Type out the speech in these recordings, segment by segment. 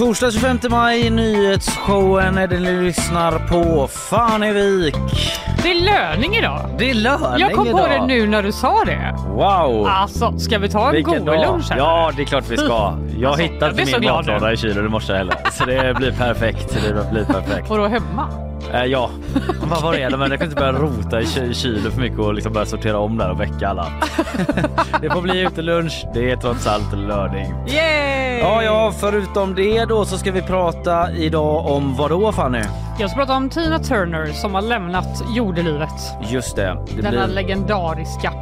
Torsdag 25 maj, nyhetsshowen är det ni lyssnar på. Fanevik. Det är löning idag. Det är löning Jag kom på idag. det nu när du sa det. Wow! Alltså, ska vi ta en god lunch här? Ja, det är klart vi ska. Jag Alltså, jag blir så min matlåda i kylen i morse heller. Så det blir perfekt. Det blir perfekt. Och då hemma? Eh, ja, vad var det? Men jag kan inte börja rota i ky- kylen för mycket och liksom börja sortera om där och väcka alla. det får bli utelunch. Det är trots allt löning. Yay! Ja, ja, förutom det då så ska vi prata idag om vad då Fanny? Jag ska prata om Tina Turner som har lämnat jordelivet. Just det. det Denna blir... legendariska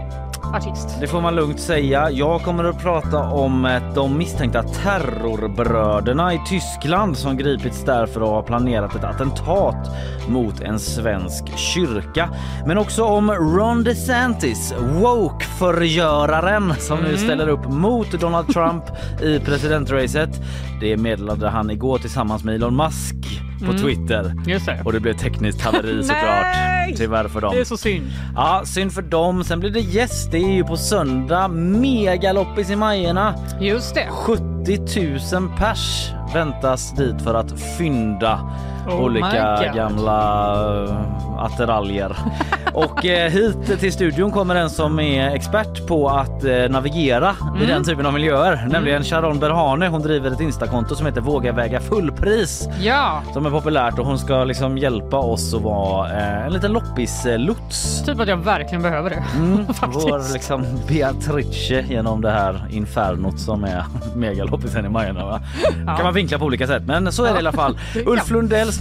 artist. Det får man lugnt säga. Jag kommer att prata om eh, de misstänkta terrorbröderna i Tyskland som gripits där för att ha planerat ett attentat mot en svensk kyrka. Men också om Ron DeSantis, woke-förgöraren som nu ställer upp mot Donald Trump i presidentracet. Det meddelade han igår tillsammans med Elon Musk på Twitter. Just det. Och det blev tekniskt haveri såklart. Tyvärr för dem. Det är så synd. Ja, synd för dem. Sen blir det gäst. Det är ju på söndag. Megaloppis i Majerna. Just det. 70 000 pers väntas dit för att fynda Oh olika gamla uh, attiraljer. Och eh, hit till studion kommer en som är expert på att eh, navigera i Mm. den typen av miljöer, nämligen Sharon Berhane. Hon driver ett instakonto som heter Våga väga fullpris Ja, som är populärt och hon ska liksom hjälpa oss att vara eh, en liten loppislots. typ att jag verkligen behöver det. Mm, vår liksom Beatrice genom det här infernot som är megaloppisen i Majerna. Va? Ja. kan man vinkla på olika sätt men så är det i alla fall. det kan.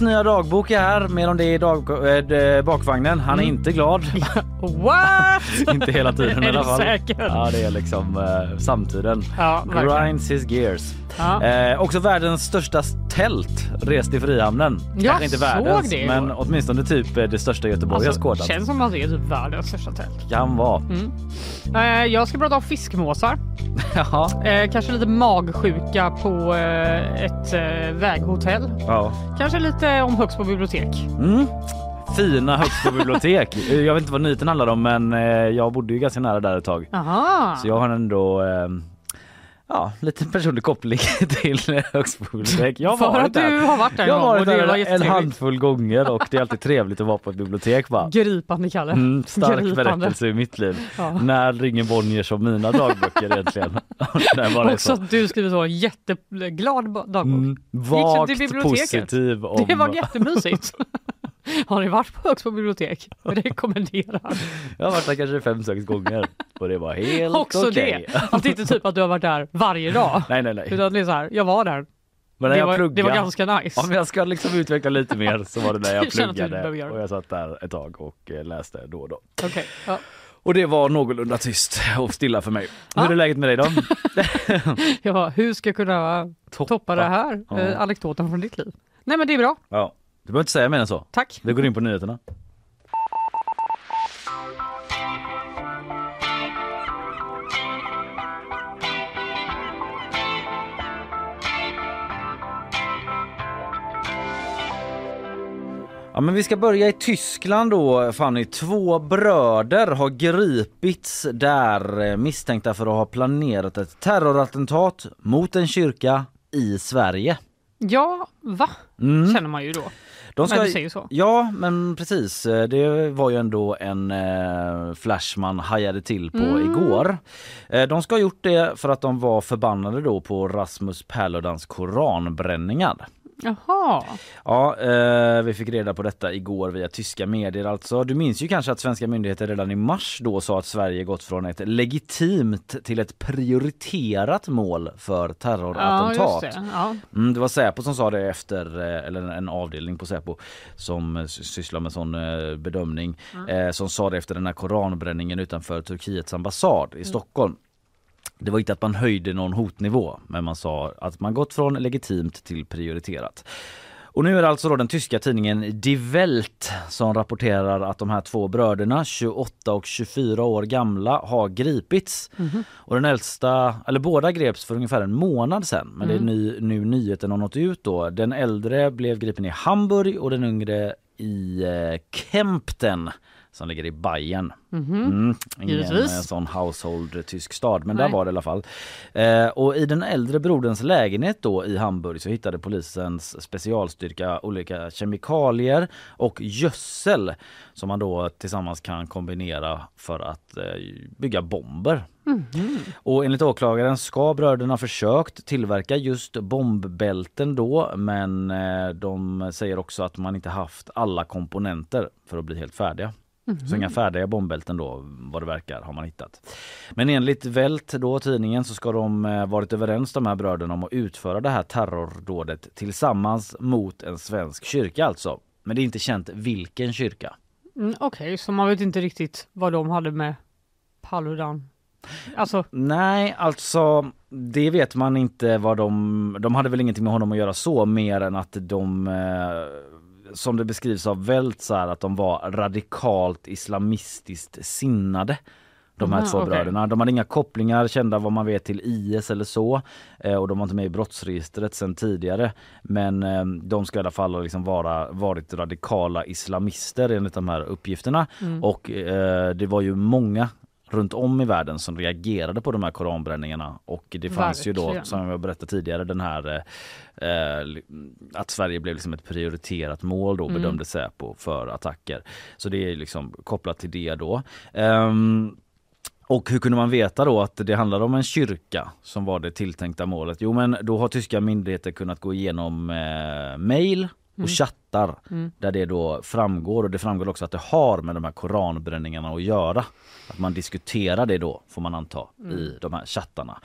Lundells nya dagbok är här. Mer om det i dag, eh, bakvagnen. Han är Mm. inte glad. What? inte hela tiden i Är alla du fall. säker? Ja det är liksom eh, samtiden. Ja. Grinds his gears. Ja. Eh, också världens största tält rest i Frihamnen. Jag Kanske inte världens det men åtminstone typ eh, det största Göteborg Alltså, skådat. känns som att det är typ världens största tält. Kan vara. Eh, jag ska prata om fiskmåsar. Jaha. Eh, kanske lite magsjuka på eh, ett eh, väghotell. Ja. Kanske lite om Högsbo bibliotek. Mm. Fina Högsbo bibliotek. Eh, Jag vet inte vad nyheten handlar om men jag bodde ju ganska nära där ett tag. Aha. Så jag har ändå eh, ja, lite personlig koppling till Högsbo bibliotek. Jag har För att du har varit där Jag har varit där var en handfull gånger och det är alltid trevligt att vara på ett bibliotek va? Gripande Kalle. Mm, stark Gripande. berättelse i mitt liv. Ja. När ringer Bonniers om mina dagböcker egentligen? Också så? att du skriver så en jätteglad dagbok. Mm, vagt positiv om... Det var jättemysigt. Har ni varit på Högsbo bibliotek? Rekommenderar. Jag har varit där kanske fem, sex gånger och det var helt Också okej. det. Att det inte typ att du har varit där varje dag. Nej, nej, nej. Utan det är så här, jag var där. Men när Det jag var, det pluggade, var ganska nice. om jag ska liksom utveckla lite mer så var det när jag pluggade och jag satt där ett tag och eh, läste då och då. Okej. Ja. Och det var någorlunda tyst och stilla för mig. Hur Ja. är läget med dig då? Bara, hur ska jag kunna toppa det här? Ja. Eh, anekdoten från ditt liv. Nej men det är bra. Ja, du behöver inte säga mer än så. Tack. Vi går in på nyheterna. Ja, men vi ska börja i Tyskland då Fanny. Två bröder har gripits där eh, misstänkta för att ha planerat ett terrorattentat mot en kyrka i Sverige. Ja, va? Mm. Känner man ju då. De Men du säger så. Ja, men precis. Det var ju ändå en eh, flash man hajade till på Mm. igår. Eh, de ska ha gjort det för att de var förbannade då på Rasmus Paludans koranbränningar. Jaha. Ja, eh, vi fick reda på detta igår via tyska medier alltså. Du minns ju kanske att svenska myndigheter redan i mars då sa att Sverige gått från ett legitimt till ett prioriterat mål för Ja, terrorattentat. just det. Ja. Mm, det var Säpo som sa det efter, eh, eller en avdelning på Säpo som eh, sy- sysslar med sån eh, bedömning, Mm. som sa det efter den här koranbränningen utanför Turkiets ambassad Mm. i Stockholm. det var inte att man höjde någon hotnivå men man sa att man gått från legitimt till prioriterat. Och nu är det alltså då den tyska tidningen Die Welt som rapporterar att de här två bröderna, 28 och 24 år gamla, har gripits. Mm. Och den äldsta, eller båda greps för ungefär en månad sedan. Men mm. det är ny, nu nyheten har nått ut då. Den äldre blev gripen i Hamburg och den yngre i eh, Kempten som ligger i Bayern. Mm-hmm. Mm, ingen eh, sån household tysk stad men Nej. där var det i alla fall. Eh, och i den äldre broderns lägenhet då i Hamburg så hittade polisens specialstyrka olika kemikalier och gödsel som man då tillsammans kan kombinera för att eh, bygga bomber. Mm-hmm. Och enligt åklagaren ska bröderna försökt tillverka just bombbälten då men eh, de säger också att man inte haft alla komponenter för att bli helt färdiga. Mm. Så inga färdiga bombbälten då vad det verkar har man hittat. Men enligt Vält då tidningen så ska de eh, varit överens de här bröderna om att utföra det här terrordådet tillsammans mot en svensk kyrka alltså. Men det är inte känt vilken kyrka. Mm, Okej, okay, så man vet inte riktigt vad de hade med Paludan Alltså... Nej, alltså det vet man inte vad de... De hade väl ingenting med honom att göra så mer än att de eh, som det beskrivs av Welt så här, att de var radikalt islamistiskt sinnade. De här mm, två okay. bröderna. De hade inga kopplingar kända vad man vet till IS eller så. Eh, och de var inte med i brottsregistret sen tidigare. Men eh, de ska i alla fall liksom vara, varit radikala islamister enligt de här uppgifterna. Mm. Och eh, det var ju många runt om i världen som reagerade på de här koranbränningarna och det fanns Verkligen. ju då som jag berättade tidigare den här eh, att Sverige blev liksom ett prioriterat mål då mm. bedömde Säpo för attacker. Så det är liksom kopplat till det då. Um, och hur kunde man veta då att det handlade om en kyrka som var det tilltänkta målet? Jo men då har tyska myndigheter kunnat gå igenom eh, mail och mm. chattar mm. där det då framgår och det framgår också att det har med de här koranbränningarna att göra. Att man diskuterar det då får man anta mm. i de här chattarna.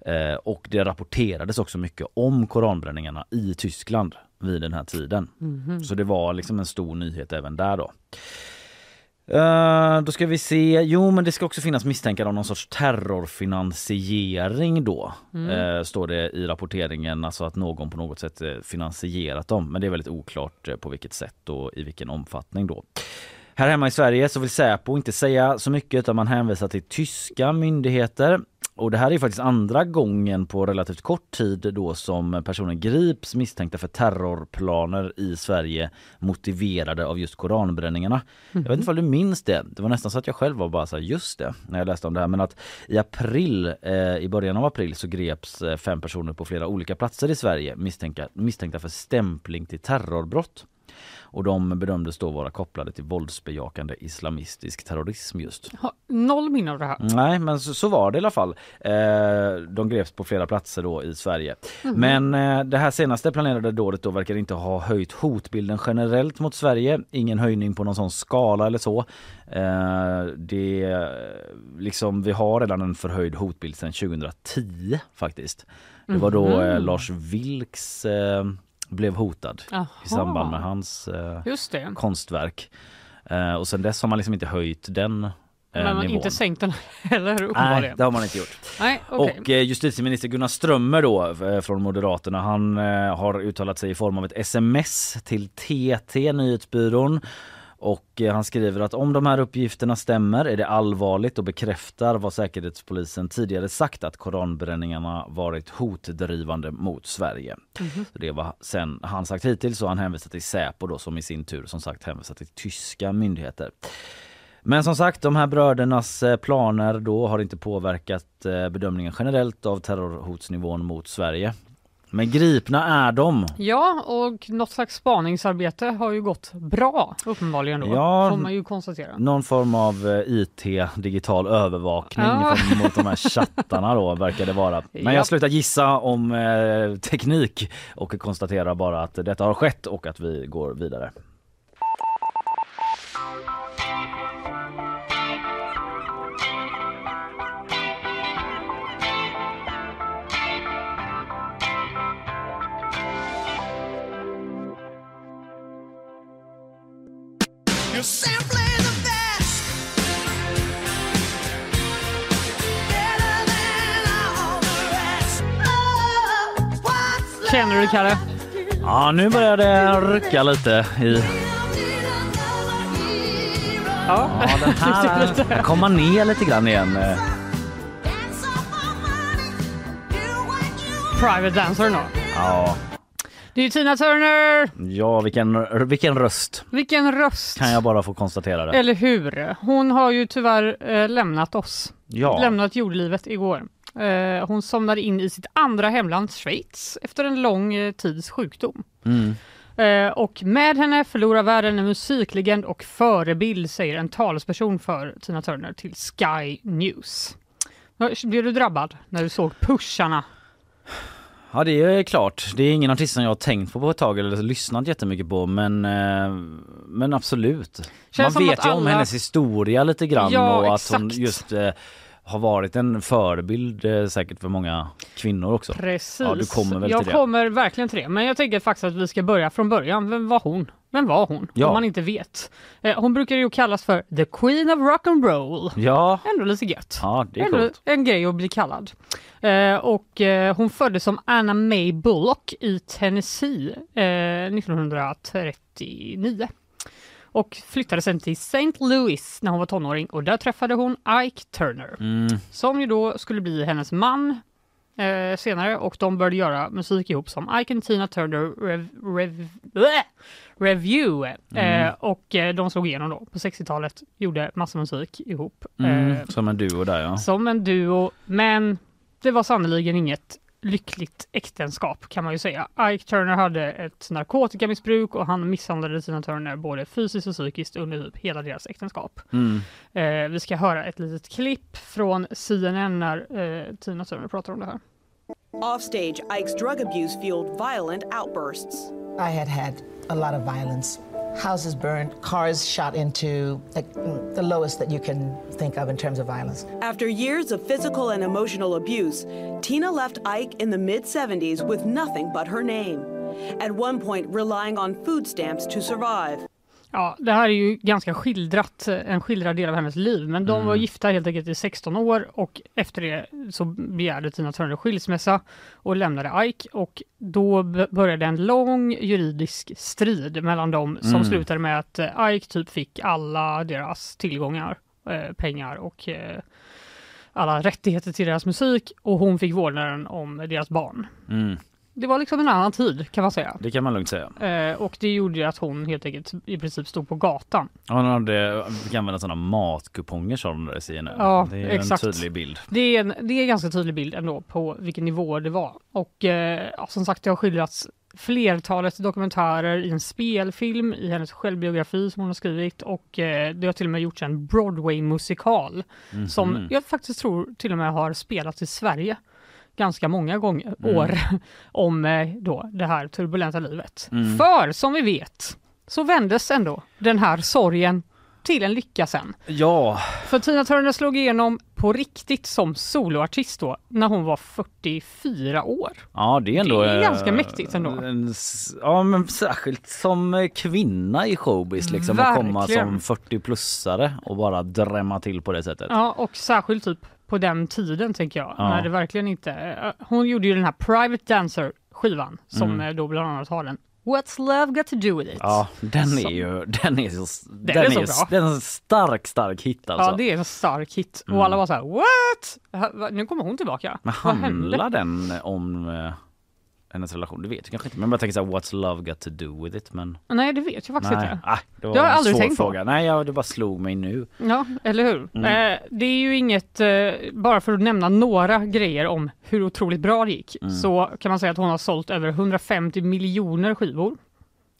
Eh, och det rapporterades också mycket om koranbränningarna i Tyskland vid den här tiden. Mm. Så det var liksom en stor nyhet även där då. Uh, då ska vi se, jo men det ska också finnas misstankar om någon sorts terrorfinansiering då. Mm. Uh, står det i rapporteringen, alltså att någon på något sätt uh, finansierat dem. Men det är väldigt oklart på vilket sätt och i vilken omfattning då. Här hemma i Sverige så vill Säpo inte säga så mycket utan man hänvisar till tyska myndigheter. Och det här är faktiskt andra gången på relativt kort tid då som personer grips misstänkta för terrorplaner i Sverige motiverade av just koranbränningarna. Mm. Jag vet inte om du minns det. Det var nästan så att jag själv var bara så här, just det, när jag läste om det här. Men att i april, eh, i början av april så greps eh, fem personer på flera olika platser i Sverige misstänkta, misstänkta för stämpling till terrorbrott och de bedömdes då vara kopplade till våldsbejakande islamistisk terrorism just. Noll minne av det här. Nej men så, så, var det i alla fall. Eh, de greps på flera platser då i Sverige. Mm. Men eh, det här senaste planerade dådet då verkar inte ha höjt hotbilden generellt mot Sverige. Ingen höjning på någon sån skala eller så. Eh, det liksom, vi har redan en förhöjd hotbild sedan 2010 faktiskt. Det var då mhm. Lars Vilks eh, blev hotad Aha. i samband med hans eh, konstverk. Eh, och sen dess har man liksom inte höjt den eh, men man nivån. inte sänkt den heller Nej, det har man inte gjort. Nej, okay. Och justitieminister Gunnar Strömmer då från Moderaterna, han har uttalat sig i form av ett sms till TT, nyhetsbyrån och eh, han skriver att om de här uppgifterna stämmer är det allvarligt och bekräftar vad Säkerhetspolisen tidigare sagt att koranbränningarna varit hotdrivande mot Sverige. Mm -hmm. Det var sen han sagt hittills och han hänvisar till Säpo då som i sin tur som sagt hänvisar till tyska myndigheter. Men som sagt, de här brödernas eh, planer då har inte påverkat eh, bedömningen generellt av terrorhotsnivån mot Sverige. Men gripna är de. Ja, och något slags spaningsarbete har ju gått bra uppenbarligen då, ja, får man ju konstatera. Någon form av eh, IT, digital övervakning ja. mot de här chattarna då verkar det vara. Men ja. jag slutar gissa om eh, teknik och konstaterar bara att detta har skett och att vi går vidare. Känner du det, Kalle? Ja, nu börjar det rycka lite i... Ja, ja den här kommer ner lite grann igen. Eh. Private Dancer nu? Ja. Det är Tina Turner! Ja, vilken, vilken röst. Vilken röst! Kan jag bara få konstatera det. Eller hur? Hon har ju tyvärr eh, lämnat oss. Ja. Lämnat jordlivet igår. Eh, hon somnade in i sitt andra hemland Schweiz efter en lång eh, tids sjukdom. Mm. Eh, och med henne förlorar världen en musiklegend och förebild, säger en talesperson för Tina Turner till Sky News. Blev du drabbad när du såg pusharna Ja det är klart. Det är ingen artist som jag har tänkt på på ett tag eller lyssnat jättemycket på men, eh, men absolut. Känns Man vet ju alla... om hennes historia lite grann ja, och exakt. att hon just eh, har varit en förebild eh, säkert för många kvinnor också. Precis. Ja, du kommer väl jag till det. kommer verkligen till det. Men jag tänker faktiskt att vi ska börja från början. Vem var hon? Vem var hon? Ja. Om man inte vet. Eh, hon brukar ju kallas för the Queen of Rock and Roll. Ja. Ändå lite gött. Ja, det är Ändå coolt. en grej att bli kallad. Eh, och eh, hon föddes som Anna May Bullock i Tennessee 1939 och flyttade sen till St. Louis när hon var tonåring och där träffade hon Ike Turner mm. som ju då skulle bli hennes man eh, senare och de började göra musik ihop som Ike and Tina Turner Rev, Rev, bleh, Review mm. eh, och eh, de slog igenom då på 60-talet, gjorde massa musik ihop. Mm, eh, som en duo där ja. Som en duo, men det var sannoliken inget lyckligt äktenskap kan man ju säga. Ike Turner hade ett narkotikamissbruk och han misshandlade sina Turner både fysiskt och psykiskt under typ hela deras äktenskap. Mm. Eh, vi ska höra ett litet klipp från CNN när eh, Tina Turner pratar om det här. Offstage, Ike's drug abuse fueled violent outbursts. I had had a lot of violence houses burned, cars shot into, like the lowest that you can think of in terms of violence. After years of physical and emotional abuse, Tina left Ike in the mid 70s with nothing but her name. At one point, relying on food stamps to survive. Ja, det här är ju ganska skildrat, en skildrad del av hennes liv, men de mm. var gifta helt enkelt i 16 år och efter det så begärde Tina Turner skilsmässa och lämnade Ike och då började en lång juridisk strid mellan dem som mm. slutade med att eh, Ike typ fick alla deras tillgångar, eh, pengar och eh, alla rättigheter till deras musik och hon fick vårdnaden om deras barn. Mm. Det var liksom en annan tid kan man säga. Det kan man lugnt säga. Eh, och det gjorde ju att hon helt enkelt i princip stod på gatan. Ja, hon hade, fick använda sådana matkuponger sa de där i CNN. Ja, det är exakt. en tydlig bild. Det är en, det är en ganska tydlig bild ändå på vilken nivå det var. Och eh, ja, som sagt, det har skildrats flertalet dokumentärer i en spelfilm, i hennes självbiografi som hon har skrivit och eh, det har till och med gjorts en Broadway-musikal mm -hmm. som jag faktiskt tror till och med har spelats i Sverige ganska många gånger, mm. år om eh, då det här turbulenta livet. Mm. För som vi vet så vändes ändå den här sorgen till en lycka sen. Ja. För Tina Turner slog igenom på riktigt som soloartist då när hon var 44 år. Ja det är ändå det är ganska mäktigt ändå. En, ja men särskilt som kvinna i showbiz liksom Verkligen. att komma som 40-plussare och bara drämma till på det sättet. Ja och särskilt typ på den tiden tänker jag. Ja. När det verkligen inte... Eh, hon gjorde ju den här Private Dancer skivan som mm. Eh, då bland annat har den What's love got to do with it? Ja, den är ju den är så, den, den är, så bra. Den är en stark, stark hit alltså. Ja, det är en stark hit. Och mm. alla var så här, what? Nu kommer hon tillbaka. Men handlar den om eh, hennes relation? Det vet jag kanske inte. Men jag tänker så här, what's love got to do with it? Men... Nej, det vet jag faktiskt Nej. inte. Ah, det var jag har en aldrig svår tänkt fråga. På. Nej, jag, det bara slog mig nu. Ja, eller hur? Mm. Eh, det är ju inget, eh, bara för att nämna några grejer om hur otroligt bra det gick, mm. så kan man säga att hon har sålt över 150 miljoner skivor.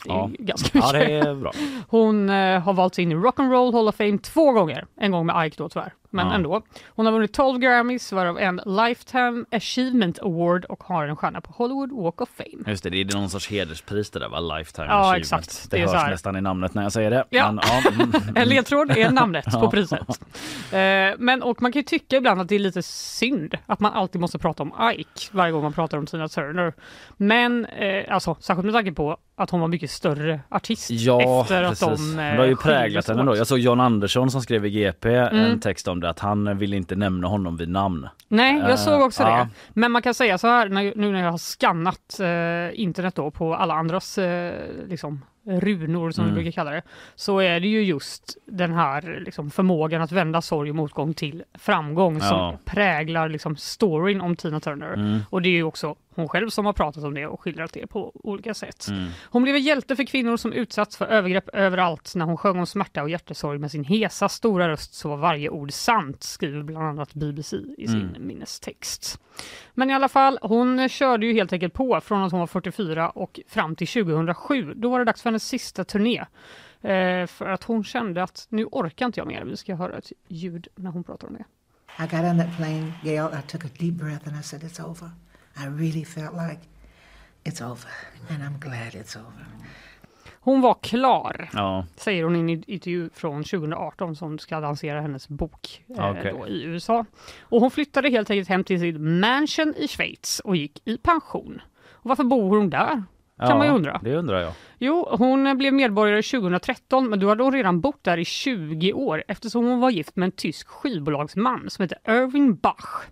Det är ja. ganska mycket. Ja, det är bra. Hon eh, har valts in i Rock'n'Roll Hall of Fame två gånger. En gång med Ike då tyvärr men ja. ändå. Hon har vunnit 12 Grammys, varav en Lifetime Achievement Award och har en stjärna på Hollywood Walk of Fame. Just det, det är någon sorts hederspris det där va? Lifetime ja, Achievement. Exakt. Det, det hörs nästan i namnet när jag säger det. Ja. Men, ja. en ledtråd är namnet på priset. Uh, men och man kan ju tycka ibland att det är lite synd att man alltid måste prata om Ike varje gång man pratar om Tina Turner. Men uh, alltså särskilt med tanke på att hon var mycket större artist ja, efter precis. att de uh, Det har ju präglat henne då. Jag såg John Andersson som skrev i GP mm. en text om det att han ville inte nämna honom vid namn. Nej, jag såg också ja. det. Men man kan säga så här, nu när jag har skannat eh, internet då på alla andras eh, liksom, runor som Mm. vi brukar kalla det, så är det ju just den här liksom, förmågan att vända sorg och motgång till framgång som Ja. präglar liksom, storyn om Tina Turner. Mm. Och det är ju också hon själv som har pratat om det och skildrat det på olika sätt. Mm. Hon blev en hjälte för kvinnor som utsatts för övergrepp överallt när hon sjöng om smärta och hjärtesorg med sin hesa stora röst så var varje ord sant, skriver bland annat BBC i sin Mm. minnestext. Men i alla fall, hon körde ju helt enkelt på från att hon var 44 och fram till 2007. Då var det dags för hennes sista turné. Eh, för att hon kände att nu orkar inte jag mer. Vi ska höra ett ljud när hon pratar om det. I got on that plane, Gail. I took a deep breath and I said, It's over. I really felt like it's over. And I'm glad it's over. Hon var klar, Ja. säger hon i en intervju från 2018 som ska lansera hennes bok eh, Okej. då, i USA. Och hon flyttade helt enkelt hem till sitt mansion i Schweiz och gick i pension. Och varför bor hon där? Kan man ju undra. Det undrar jag. Jo, hon blev medborgare 2013 men då hade hon redan bott där i 20 år eftersom hon var gift med en tysk skivbolagsman som heter Erwin Bach.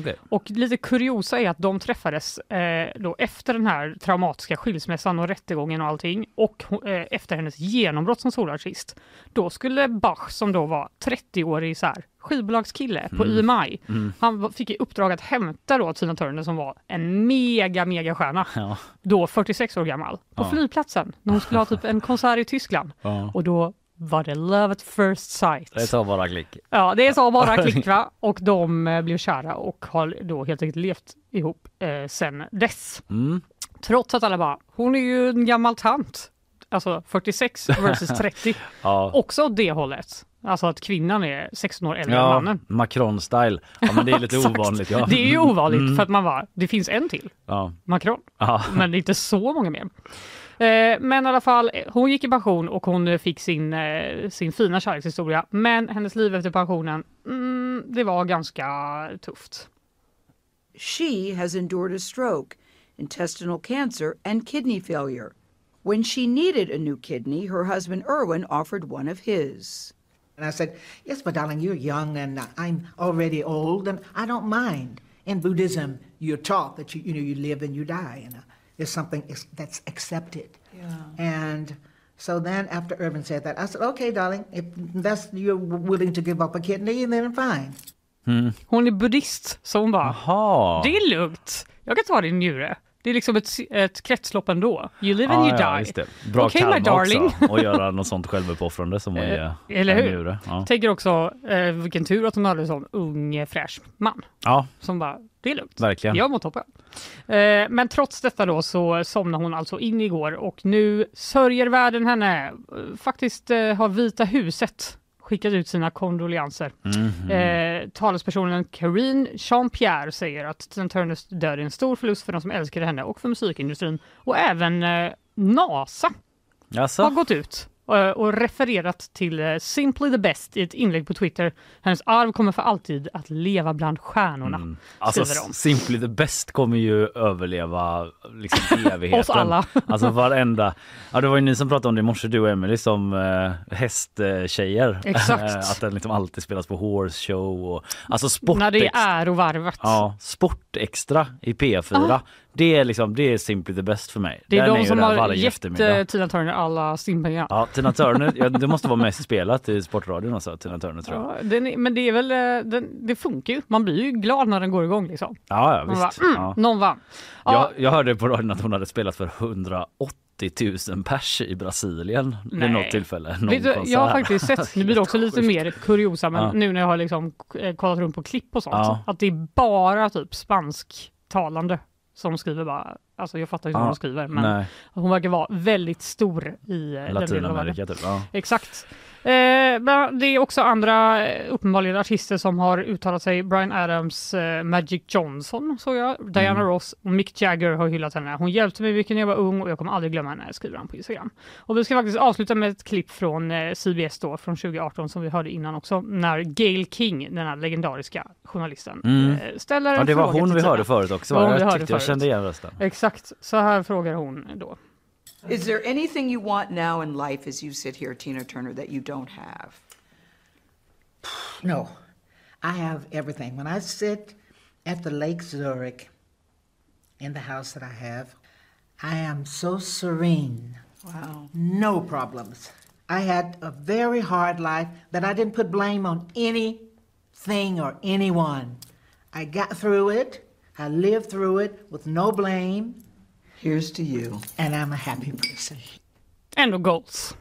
Okej. Och lite kuriosa är att de träffades eh, då efter den här traumatiska skilsmässan och rättegången och allting och eh, efter hennes genombrott som solartist. Då skulle Bach som då var 30-årig så här, skivbolagskille på IMI, han var- fick i uppdrag att hämta då Tina Turner som var en mega mega stjärna, Ja. då 46 år gammal, på Ja. flygplatsen när hon skulle ha typ en konsert i Tyskland. Ja. Och då var det love at first sight. Det tar bara klick. Ja, det så bara klick va? Och de eh, blev kära och har då helt enkelt levt ihop eh, sen dess. Mm. Trots att alla bara, hon är ju en gammal tant. Alltså 46 versus 30. Ja. Också åt det hållet. Alltså att kvinnan är 16 år äldre än Ja, mannen. Macron-style. Ja men det är lite ovanligt. Ja. Det är ju ovanligt Mm. för att man bara, det finns en till, Ja. Macron. Ja. Men det är inte så många mer. Eh, men i alla fall, hon gick i pension och hon eh, fick sin, eh, sin fina kärlekshistoria. Men hennes liv efter pensionen, mm, det var ganska tufft. She has endured a stroke, intestinal cancer, and kidney failure. When she needed a new kidney, her husband Erwin offered one of his. And I said, Yes, but darling, you're young and I'm already old and I don't mind. In Buddhism, you're taught that you, you know, you live and you die. And it's something ex- that's accepted. And so then after Irvin said that, I said, okay, darling, if that's you're willing to give up a kidney, then fine. Hon är buddhist, så hon bara, Jaha. det är lugnt. Jag kan ta din njure. Det är liksom ett, ett kretslopp ändå. You live and you ja, die. det. Bra Okej, my darling. också. Och göra något sånt självuppoffrande som att Eh, ge eller hur? njure. Ja. Tänker också, eh, vilken tur att hon hade en sån ung fräsch man ja, som bara, det är lugnt. verkligen. Jag mår toppen. Eh, men trots detta då så somnade hon alltså in igår och nu sörjer världen henne. Eh, Faktiskt eh, har Vita huset skickat ut sina kondolenser. Mhm. Eh, talespersonen Karine Jean-Pierre säger att Tina Turners död är en stor förlust för de som älskade henne och för musikindustrin. Och även eh, NASA har Jaså? gått ut och refererat till eh, Simply the Best i ett inlägg på Twitter. Hennes arv kommer för alltid att leva bland stjärnorna. Mm. Alltså. Simply the Best kommer ju överleva liksom evigheten. Oss alla. Alltså varenda. Ja det var ju ni som pratade om det i morse du och Emily som eh, hästtjejer. Exakt. Eh, att den liksom alltid spelas på horse show och alltså sport. När det är ärovarvet. Ja, Sportextra i P4. Det är liksom det är Simply the Best för mig. Det är Den de ju som har gett eh, Tina Turner alla simpengar. Ja, Tina Turner, ja, det måste vara mest spelat i Sportradion också, Tina Turner tror jag. Ja, den är, men det är väl, eh, den, det funkar ju. Man blir ju glad när den går igång liksom. Ja, ja visst. bara, mm, ja. Någon vann. Ja, Jag, jag hörde på radion att hon hade spelat för 180 000 pers i Brasilien vid Nej. något tillfälle. Du, jag har faktiskt sett, nu blir det också lite mer kuriosa, men Ja. nu när jag har liksom eh, kollat runt på klipp och sånt, Ja. att det är bara typ spansktalande som skriver bara, alltså jag fattar inte vad Ja, de skriver, men Nej, hon verkar vara väldigt stor i eh. Latinamerika typ. Ja. Exakt. Eh, det är också andra eh, uppenbarligen artister som har uttalat sig. Brian Adams, eh, Magic Johnson såg jag, Diana Mm. Ross och Mick Jagger har hyllat henne. Hon hjälpte mig mycket när jag var ung och jag kommer aldrig glömma henne, skriver han på Instagram. Och vi ska faktiskt avsluta med ett klipp från eh, CBS då, från 2018 som vi hörde innan också, när Gail King, den här legendariska journalisten, Mm. eh, ställer en ja, det var fråga hon vi hörde förut också. Va? Jag tyckte jag kände igen rösten. Exakt, så här frågar hon då. Is there anything you want now in life as you sit here, Tina Turner, that you don't have? No. I have everything. When I sit at the Lake Zurich in the house that I have, I am so serene. Wow. No problems. I had a very hard life, but I didn't put blame on anything or anyone. I got through it. I lived through it with no blame, Here's to you. and I'm a happy person. Ändå goals.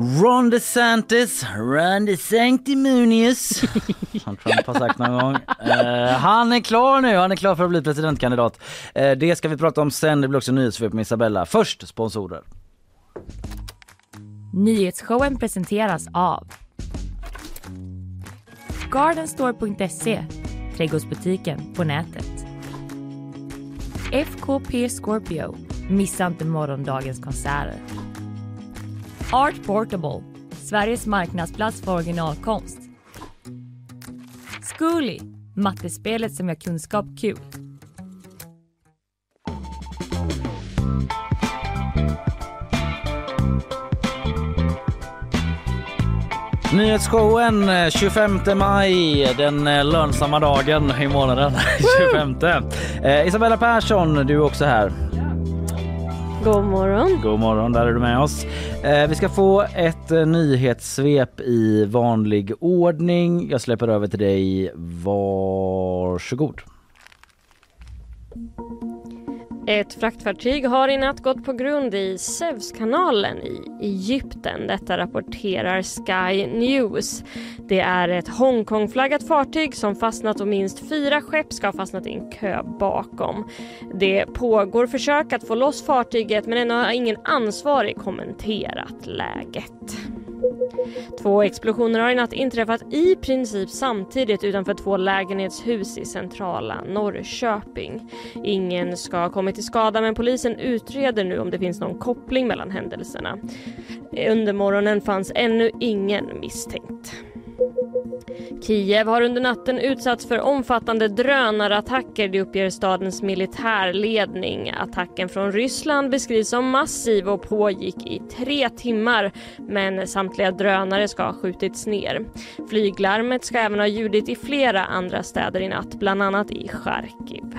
Ron DeSantis, Ron DeSanctimonious, som Trump har sagt någon gång. Eh, han är klar nu, han är klar för att bli presidentkandidat. Eh, det ska vi prata om sen, det blir också nyhetssvep med Isabella. Först sponsorer. Nyhetsshowen presenteras av Gardenstore.se, trädgårdsbutiken på nätet. FKP Scorpio, missa inte morgondagens konserter. Art Portable, Sveriges marknadsplats för originalkonst. Zcooly, mattespelet som gör kunskap kul. Nyhetsshowen eh, 25 maj, den eh, lönsamma dagen i månaden. 25. Eh, Isabella Persson, du är också här. God morgon. God morgon, där är du med oss. Eh, vi ska få ett eh, nyhetssvep i vanlig ordning. Jag släpper över till dig. Varsågod. Ett fraktfartyg har i natt gått på grund i Suezkanalen i Egypten. Detta rapporterar Sky News. Det är ett Hongkongflaggat fartyg som fastnat och minst fyra skepp ska ha fastnat i en kö bakom. Det pågår försök att få loss fartyget men ännu har ingen ansvarig kommenterat läget. Två explosioner har i natt inträffat i princip samtidigt utanför två lägenhetshus i centrala Norrköping. Ingen ska ha kommit till skada men polisen utreder nu om det finns någon koppling mellan händelserna. Under morgonen fanns ännu ingen misstänkt. Kiev har under natten utsatts för omfattande drönarattacker, det uppger stadens militärledning. Attacken från Ryssland beskrivs som massiv och pågick i tre timmar men samtliga drönare ska ha skjutits ner. Flyglarmet ska även ha ljudit i flera andra städer i natt, bland annat i Charkiv.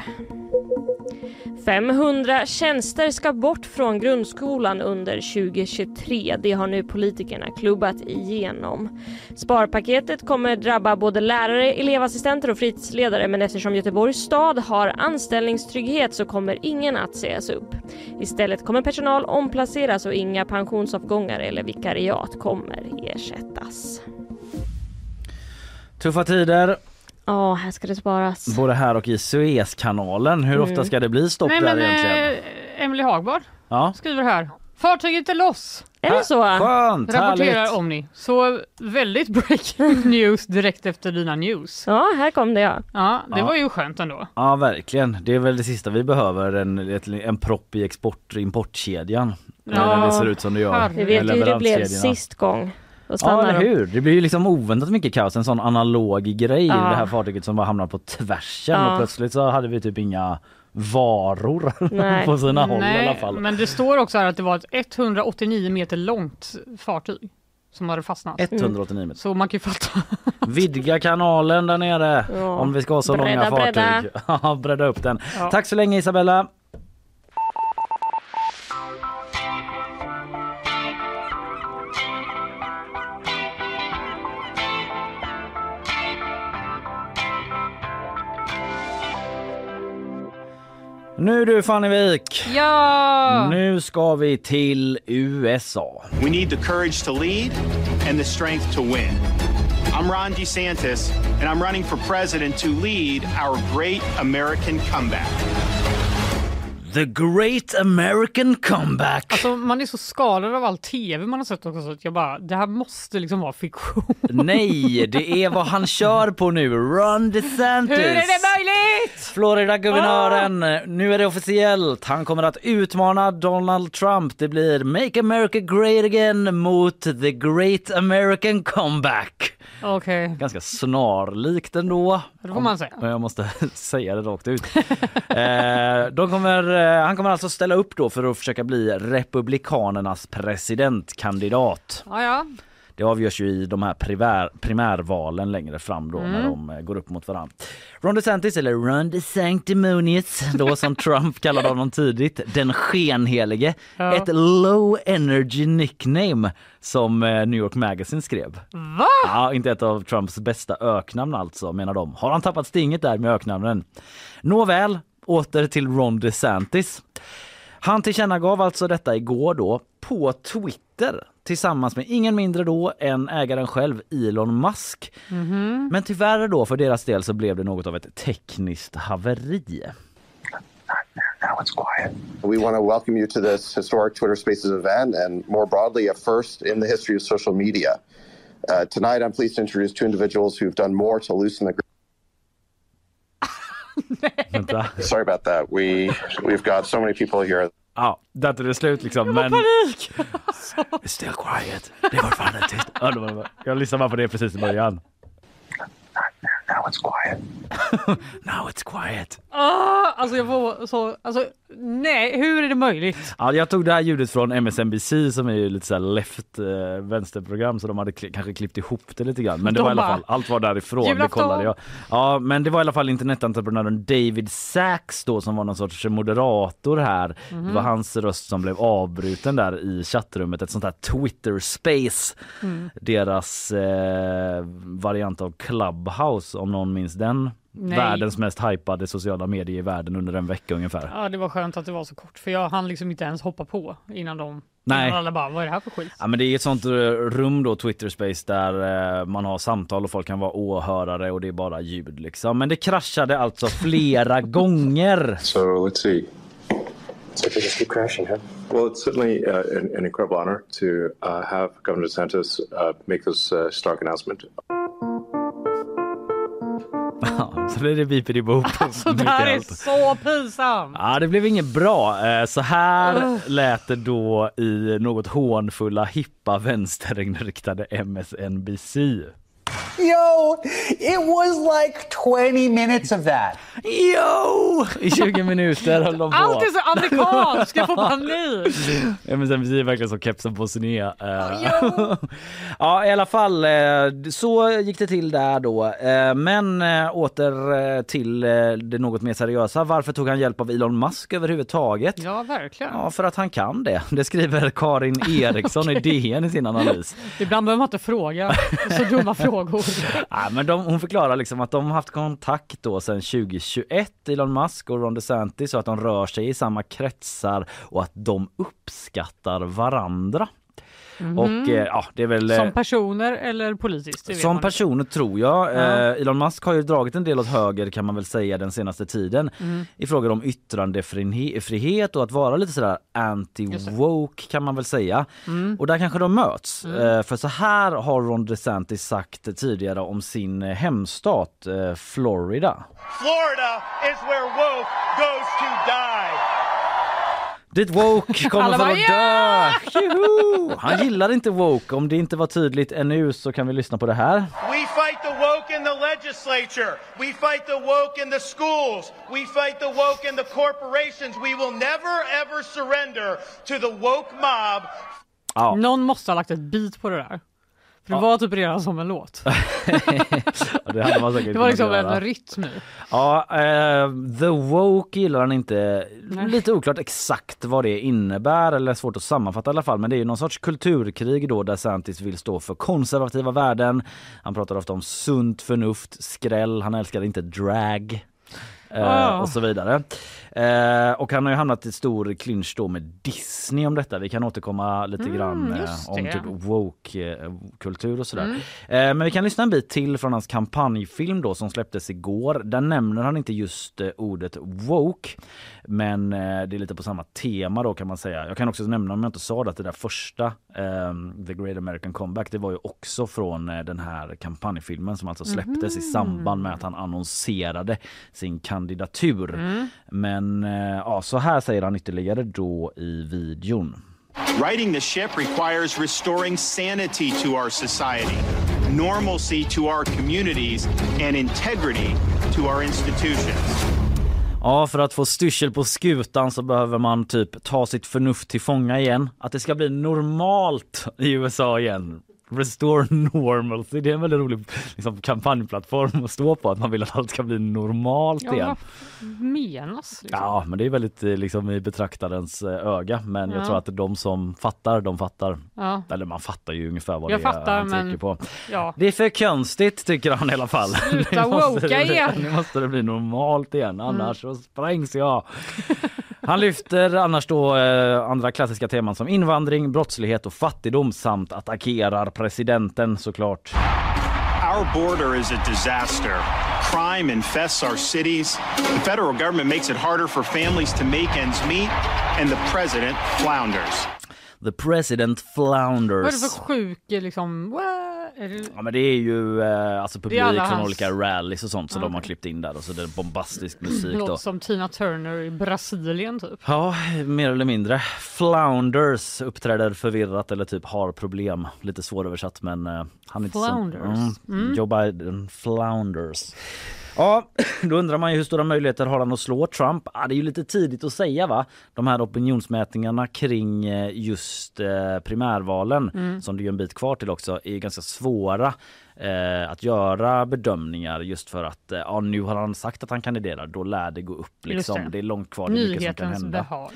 500 tjänster ska bort från grundskolan under 2023. Det har nu politikerna klubbat igenom. Sparpaketet kommer drabba både lärare, elevassistenter och fritidsledare men eftersom Göteborgs stad har anställningstrygghet så kommer ingen att sägas upp. Istället kommer personal omplaceras och inga pensionsavgångar eller vikariat kommer ersättas. Tuffa tider, Ja, här ska det sparas. både här och i Suezkanalen. Hur ofta ska det bli stopp Nej där men egentligen? eh, Emily Hagbard Ja. skriver här. Fartyget är loss! Är det så? Skönt, Rapporterar härligt. Omni. Så väldigt breaking news direkt efter dina news. Ja, här kom det ja. Ja, det Ja. var ju skönt ändå. Ja verkligen, det är väl det sista vi behöver, en, ett, en propp i export importkedjan. Ja, När det ser ut som det gör. Vi vet ju hur det blev Leveranskedjorna. sist gång. Ja eller hur, det blir ju liksom oväntat mycket kaos, en sån analog grej Ja. det här fartyget som bara hamnar på tvärsen Ja. och plötsligt så hade vi typ inga varor Nej. på sina håll i alla Nej, fall. men det står också här att det var ett 189 meter långt fartyg som hade fastnat. 189 meter. Så man kan ju fatta. Vidga kanalen där nere Ja. om vi ska ha så Bredda, långa fartyg. bredda. Bredda upp den. Ja. Tack så länge Isabella. Nu du Fannevik, Ja! nu ska vi till USA. We need the courage to lead and the strength to win. I'm Ron DeSantis, and I'm running for president to lead our great American comeback. The Great American Comeback. Alltså man är så skadad av all tv man har sett också så att jag bara, det här måste liksom vara fiktion. Nej, det är vad han kör på nu. Ron DeSantis. Hur är det möjligt? Florida-guvernören, nu är det officiellt. Han kommer att utmana Donald Trump. Det blir Make America Great Again mot The Great American Comeback. Okej, Ganska snarlikt ändå. det får man säga. Men jag måste säga det rakt ut. eh, de kommer, eh, han kommer alltså ställa upp då för att försöka bli Republikanernas presidentkandidat. Ja, ja. Det avgörs ju i de här primär, primärvalen längre fram då när Mm. de eh, går upp mot varandra. Ron DeSantis, eller Ron DeSanctimonious, då som Trump kallade honom tidigt, den skenhelige. Ja. Ett low energy nickname som eh, New York Magazine skrev. Va? Ja, inte ett av Trumps bästa öknamn alltså menar de. Har han tappat stinget där med öknamnen? Nåväl, åter till Ron DeSantis. Han tillkännagav alltså detta igår då på Twitter tillsammans med ingen mindre då än ägaren själv Elon Musk. Men tyvärr då för deras del så blev det något av ett tekniskt haveri. Now it's quiet. We want to welcome you to this historic Twitter Spaces event and more broadly, a first in the history of social media. Uh, tonight, I'm pleased to introduce two individuals who've done more to loosen the. Sorry about that. We we've got so many people here. Ja, där tog det slut liksom. Men... Panik! It's still quiet. Det är fortfarande tyst. Ja, det var- Jag lyssnade bara på det precis i början. Now it's quiet. Now it's quiet. Ah, alltså jag får så, alltså nej, hur är det möjligt? Ja, jag tog det här ljudet från MSNBC som är ju lite så left eh, vänsterprogram så de hade kli- kanske klippt ihop det lite grann. Men det De var i alla fall, allt var därifrån, det kollade jag. Ja, men det var i alla fall internetentreprenören David Sachs då som var någon sorts moderator här. Det var hans röst som blev avbruten där i chattrummet, ett sånt här Twitter space. Deras eh, variant av Clubhouse om någon minns den. Nej. Världens mest hypade sociala medier i världen under en vecka ungefär. Ja, det var skönt att det var så kort för jag hann liksom inte ens hoppa på innan de Nej. Innan alla bara, vad är det här för skit? Ja, men det är ett sånt eh, rum då, Twitter Space, där eh, man har samtal och folk kan vara åhörare och det är bara ljud liksom. Men det kraschade alltså flera gånger. So let's see. So they just keep crashing, huh? Well, it's certainly uh, an, an incredible honor to uh, have Governor DeSantis uh, make this uh, stark announcement. Ja, så blir det beepity boop. Så det här är så pinsamt! Ja, det blev inget bra. Eh, Så här lät det då i något hånfulla, hippa, vänsterinriktade MSNBC. Yo, it was like 20 minutes of that. Yo! I 20 minuter höll de på. Allt är så amerikanskt, jag får panik! MSNBC är verkligen som kepsen på sned. Eh, ja, i alla fall eh, så gick det till där då. Eh, Men åter till det något mer seriösa. Varför tog han hjälp av Elon Musk överhuvudtaget? Ja, verkligen. Ja, för att han kan det. Det skriver Karin Eriksson i DN i sin analys. Ibland behöver man inte fråga så dumma frågor. Ja, men de, hon förklarar liksom att de har haft kontakt då sedan 2021, Elon Musk och Ron DeSantis, och att de rör sig i samma kretsar och att de uppskattar varandra. Och eh, ja, det är väl... eh, Som personer eller politiskt? Som personer tror jag. Ja. Eh, Elon Musk har ju dragit en del åt höger kan man väl säga den senaste tiden Mm. i frågor om yttrandefrihet och att vara lite sådär anti-woke kan man väl säga. Mm. Och där kanske de möts. Eh, för så här har Ron DeSantis sagt tidigare om sin eh, hemstat eh, Florida. Florida is where woke goes to die. Dit woke kommer för bara, att dö! Juhu! Han gillar inte woke. Om det inte var tydligt ännu så kan vi lyssna på det här. We fight the woke in the legislature. We fight the woke in the schools. We fight the woke in the corporations. We will never ever surrender to the woke mob. Ja. Någon måste ha lagt ett beat på det där. För det var typ redan som en låt. det hade man säkert Det var liksom göra. en rytm. Ja, eh, The Woke gillar han inte. Nej. Lite oklart exakt vad det innebär eller svårt att sammanfatta i alla fall. Men det är ju någon sorts kulturkrig då där Santis vill stå för konservativa värden. Han pratar ofta om sunt förnuft, skräll, han älskar inte drag. Eh, Ah. och så vidare. Eh, och han har ju hamnat i stor clinch då med Disney om detta. Vi kan återkomma lite Mm, grann eh, om typ woke-kultur och sådär. Mm. Eh, men vi kan lyssna en bit till från hans kampanjfilm då som släpptes igår. Där nämner han inte just eh, ordet woke. Men eh, det är lite på samma tema då kan man säga. Jag kan också nämna om jag inte sa det att det där första eh, The Great American Comeback det var ju också från eh, den här kampanjfilmen som alltså släpptes i samband med att han annonserade sin kandidatur. Men eh, ja, så här säger han ytterligare då i videon. Righting the ship requires restoring sanity to our society. normalcy to our communities and integrity to our institutions. Ja, för att få styrsel på skutan så behöver man typ ta sitt förnuft till fånga igen. Att det ska bli normalt i USA igen. Restore normalcy. Det är en väldigt rolig liksom, kampanjplattform att stå på. Att man vill att allt ska bli normalt Ja, igen. menas? Liksom? Ja, men det är väldigt eh, liksom i betraktarens eh, öga. Men jag Ja. tror att de som fattar, de fattar. Ja. Eller man fattar ju ungefär vad Jag det är fattar, han trycker men- på. Ja. Det är för konstigt tycker han i alla fall. Sluta woka er! Nu måste det bli normalt igen Mm. annars så sprängs jag. Han lyfter annars då eh, andra klassiska teman som invandring, brottslighet och fattigdom samt attackerar presidenten såklart. Our border is a disaster. Crime infests our cities. The federal government makes it harder for families to make ends meet, and the president flounders. The president Vad är flounders. det för sjuk liksom... What? Ja men det är ju eh, alltså publik från hans- olika rallys och sånt så Ja, de har klippt in där och så det är bombastisk musik då. Låter som Tina Turner i Brasilien typ. Ja, mer eller mindre. Flounders uppträder förvirrat eller typ har problem. Lite svåröversatt men uh, han är inte Flounders. Så, mm. Mm. Joe Biden flounders. Ja, då undrar man ju hur stora möjligheter har han att slå Trump? Ah, det är ju lite tidigt att säga va? De här opinionsmätningarna kring eh, just eh, primärvalen Mm. som det är en bit kvar till också är ganska svåra eh, att göra bedömningar just för att eh, ja, nu har han sagt att han kandiderar, då lär det gå upp liksom. det. Det är långt kvar, det är mycket som kan hända. behag.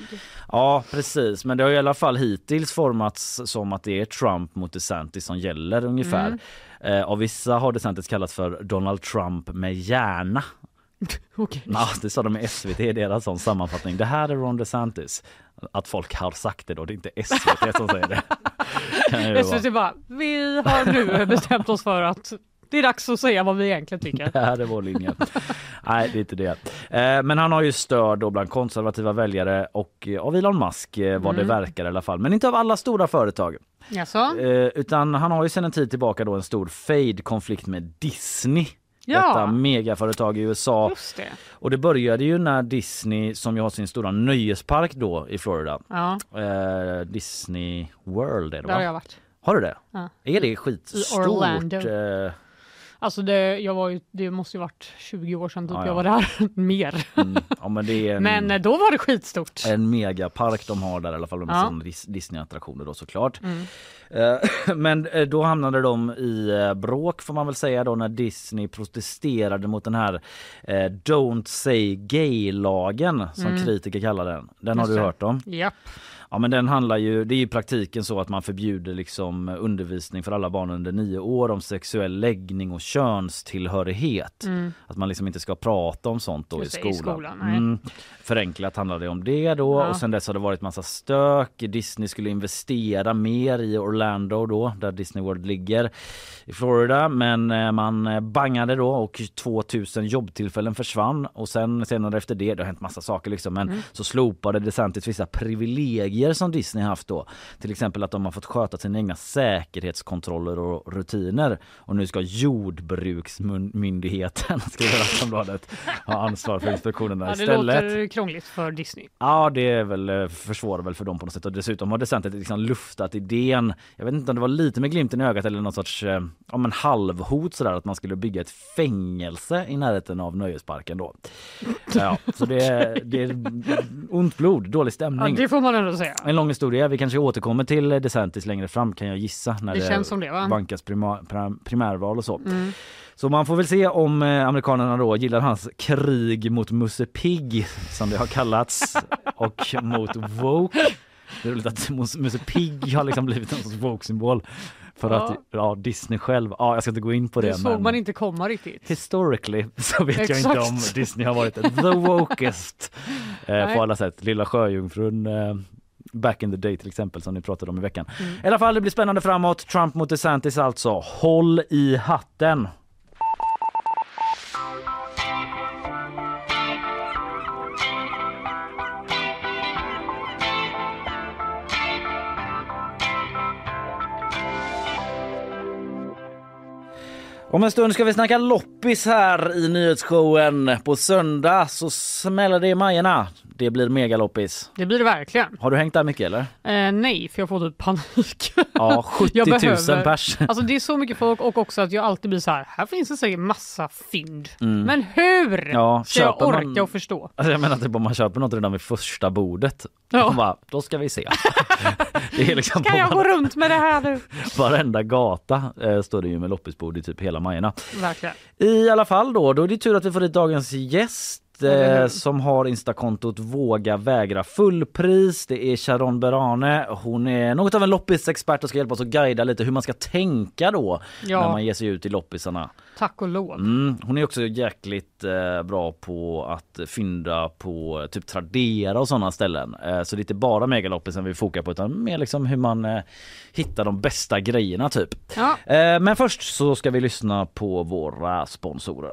Ja precis men det har i alla fall hittills formats som att det är Trump mot DeSantis som gäller ungefär. Mm. Eh, av vissa har DeSantis kallats för Donald Trump med hjärna. Okej. Ja, det sa de i SVT i deras sån sammanfattning. Det här är Ron DeSantis. Att folk har sagt det då, det är inte SVT som säger det. Vara. SVT bara, vi har nu bestämt oss för att det är dags att säga vad vi egentligen tycker. Det här är vår linje. Nej, det är inte det. Eh, Men han har ju stöd då bland konservativa väljare och eh, av Elon Musk eh, vad Mm. det verkar i alla fall. Men inte av alla stora företag. Jaså? Utan han har ju sedan en tid tillbaka då en stor fade-konflikt med Disney. Ja. Detta megaföretag i USA. Just det. Och det började ju när Disney, som ju har sin stora nöjespark då i Florida, Ja, eh, Disney World är det där har va? jag varit. Har du det? Ja. Är det skitstort? Orlando. Eh, Alltså det, jag var ju, det måste ju varit 20 år sedan typ Ja, ja. jag var där. Mer. mm, ja men en... Men eh, då var det skitstort. en megapark de har där i alla fall med Ja. sina Dis- Disney-attraktioner då såklart. Mm. Eh, Men eh, då hamnade de i bråk får man väl säga då när Disney protesterade mot den här Don't say gay-lagen som Mm. kritiker kallar den. Den Just har du det. hört om? Japp. Ja men den handlar ju, det är i praktiken så att man förbjuder liksom undervisning för alla barn under nio år om sexuell läggning och könstillhörighet. Mm. Att man liksom inte ska prata om sånt då i det, i skolan. skolan, mm. Förenklat handlar det om det då Ja. och sen dess har det varit massa stök. Disney skulle investera mer i Orlando då där Disney World ligger i Florida men eh, man eh, bangade då och 2000 jobbtillfällen försvann och sen senare efter det, det har hänt massa saker liksom men Mm. så slopade DeSantis vissa privilegier som Disney haft då. Till exempel att de har fått sköta sina egna säkerhetskontroller och rutiner och nu ska jordbruksmyndigheten skriver Aftonbladet ha ansvar för inspektionerna Ja, det istället. låter krångligt för Disney. Ja det är väl eh, försvårar väl för dem på något sätt och dessutom har DeSantis liksom luftat idén. Jag vet inte om det var lite med glimten i ögat eller någon sorts eh, om en halvhot sådär att man skulle bygga ett fängelse i närheten av nöjesparken då. Ja, så det är, det är ont blod, dålig Ja, stämning. det får man ändå säga. En lång historia. Vi kanske återkommer till DeSantis längre fram kan jag gissa när Det känns som det, va? vankas prima, prim, primärval och så. Mm. Så man får väl se om eh, amerikanerna då gillar hans krig mot Musse Pigg som det har kallats och mot woke. Det är roligt att Mus- Musse Pigg har liksom blivit en sorts woke-symbol för Ja. att ja, Disney själv, ja jag ska inte gå in på det Det såg men man inte komma riktigt. historically så vet jag inte Exakt. om Disney har varit the wokest eh, på alla sätt. Lilla Sjöjungfrun eh, Back in the day till exempel som ni pratade om i veckan. Mm. I alla fall det blir spännande framåt. Trump mot DeSantis alltså. Håll i hatten! Om en stund ska vi snacka loppis här i nyhetsshowen. På söndag så smäller det i Majerna. Det blir megaloppis. Det blir det verkligen. Har du hängt där mycket eller? Eh, nej, för jag får typ panik. Ja, 70 Jag 000 behöver- pers. Alltså det är så mycket folk och också att jag alltid blir så här, här finns det säkert massa fynd. Mm. Men hur Ja, ska jag orka man- och förstå? Alltså jag menar typ om man köper något redan vid första bordet. Ja. Bara, då ska vi se. det är liksom på jag gå runt med det här nu? varenda gata eh, står det ju med loppisbord i typ hela Majerna. Verkligen. I alla fall då, då är det tur att vi får hit dagens gäst eh, som har instakontot Våga vägra fullpris. Det är Sharon Berane. Hon är något av en loppisexpert och ska hjälpa oss att guida lite hur man ska tänka då Ja. när man ger sig ut i loppisarna. Tack och lov. Mm, hon är också jäkligt eh, bra på att fynda på typ Tradera och sådana ställen. Eh, så det är inte bara megaloppisen vi fokar på utan mer liksom hur man eh, hittar de bästa grejerna typ. Ja. Eh, men först så ska vi lyssna på våra sponsorer.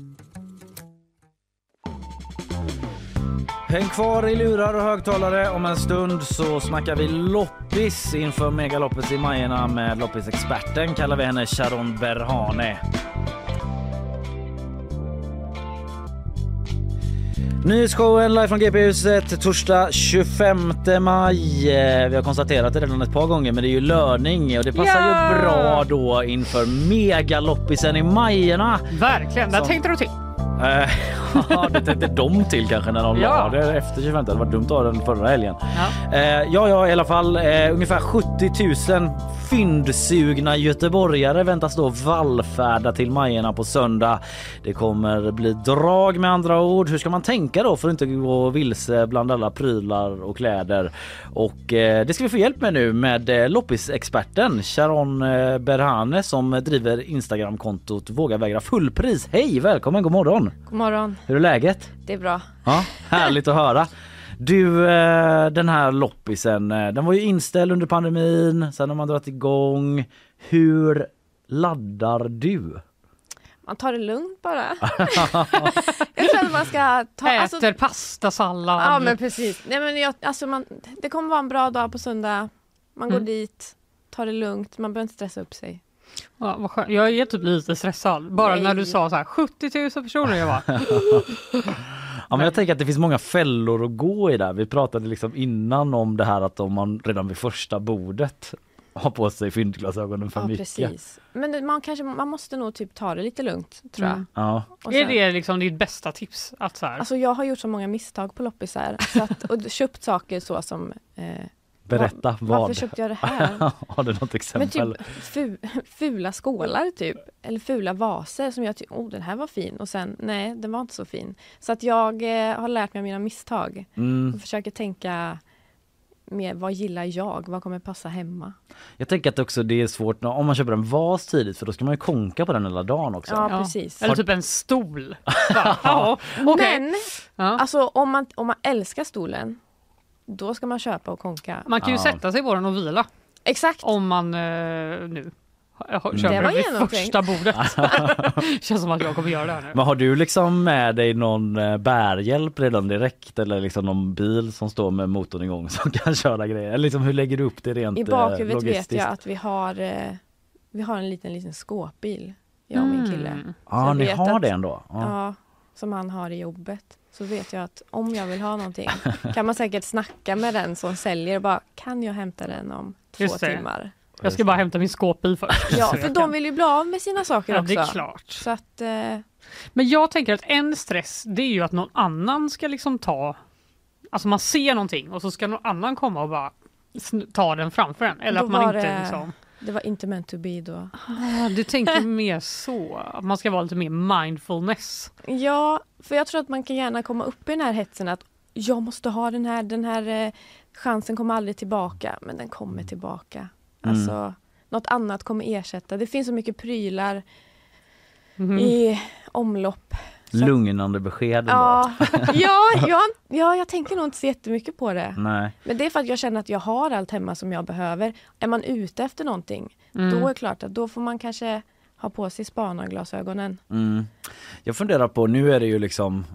Häng kvar i lurar och högtalare. Om en stund så snackar vi loppis inför megaloppis i Majerna med loppisexperten kallar vi henne Sharon Berhane. Nyhetsshowen live från GP-huset torsdag 25 maj. Eh, Vi har konstaterat det redan ett par gånger men det är ju lörning och det passar Ja! ju bra då inför megaloppisen i Majerna. Verkligen, där Som- tänkte du till. Ja, det tänkte de till kanske när de Ja. la det efter 25. Det var dumt att ha den förra helgen. Ja. Eh, ja, ja, i alla fall eh, ungefär 70 000 fyndsugna göteborgare väntas då vallfärda till Majerna på söndag. Det kommer bli drag med andra ord. Hur ska man tänka då för att inte gå vilse bland alla prylar och kläder? Och eh, det ska vi få hjälp med nu med eh, loppisexperten Sharon eh, Berhane som driver Instagramkontot Våga vägra fullpris. Hej, välkommen, god morgon! God morgon. Hur är läget? Det är bra. Ja, härligt att höra. Du, eh, den här loppisen, eh, den var ju inställd under pandemin, sen har man dragit igång. Hur laddar du? Man tar det lugnt bara. jag tror att man ska ta... Äter Alltså, pastasallad. ja men precis. Nej, men jag, alltså man, det kommer vara en bra dag på söndag. Man går Mm. dit, tar det lugnt, man behöver inte stressa upp sig. Ja, vad skönt. Jag är typ lite stressad. Bara Nej. när du sa så här 70 000 personer. Jag bara, Ja, men jag tänker att det finns många fällor att gå i där. Vi pratade liksom innan om det här att om man redan vid första bordet har på sig fyndglasögonen för Ja mycket. precis. Men man, kanske, man måste nog typ ta det lite lugnt tror jag. Mm. Ja. Och är sen- det liksom ditt bästa tips? Att så här, Alltså jag har gjort så många misstag på loppisar så att, och köpt saker så som eh, Berätta var, vad. Varför köpte jag det här? har du något Men exempel? typ fu, fula skålar typ, eller fula vaser som jag tyckte, oh den här var fin och sen nej den var inte så fin. Så att jag eh, har lärt mig av mina misstag Mm. och försöker tänka mer vad gillar jag, vad kommer passa hemma? Jag tänker att också det är svårt när- om man köper en vas tidigt för då ska man ju konka på den hela dagen också. Ja, Ja. precis. eller typ en stol. Ja, okej. Men Ja. alltså om man, om man älskar stolen då ska man köpa och konka. Man kan ju Ja. sätta sig på den och vila. Exakt. Om man eh, nu har- har- Det köper var den vid genomtänkt. första bordet. Känns som att jag kommer göra det här nu. Men har du liksom med dig någon eh, bärhjälp redan direkt eller liksom någon bil som står med motorn igång som kan köra grejer? Eller liksom hur lägger du upp det rent I eh, bakhuvudet vet logistiskt? jag att vi har, eh, vi har en liten, liten skåpbil, jag och min kille. Mm. Ja, jag ni vet har att- det ändå? Ja. Ja, som han har i jobbet. Så vet jag att om jag vill ha någonting kan man säkert snacka med den som säljer och bara kan jag hämta den om två Just det. timmar? Jag ska bara hämta min skåpbil först. Ja, för de vill ju bli av med sina saker Ja, också. det är klart. Så att, eh, Men jag tänker att en stress det är ju att någon annan ska liksom ta Alltså man ser någonting och så ska någon annan komma och bara ta den framför en. Eller Då att man inte det- liksom det var inte meant to be då. Ah, Du tänker mer så, att man ska vara lite mer mindfulness. Ja, för jag tror att man kan gärna komma upp i den här hetsen att jag måste ha den här, den här eh, chansen kommer aldrig tillbaka, men den kommer tillbaka. Mm. Alltså, något annat kommer ersätta. Det finns så mycket prylar Mhm. i omlopp lugnande besked. Ja, ja, ja, ja, jag tänker nog inte så jättemycket på det. Nej. Men det är för att jag känner att jag har allt hemma som jag behöver. Är man ute efter någonting, Mm. då är det klart att då får man kanske ha på sig spanarglasögonen. Mm. Jag funderar på, nu är det ju liksom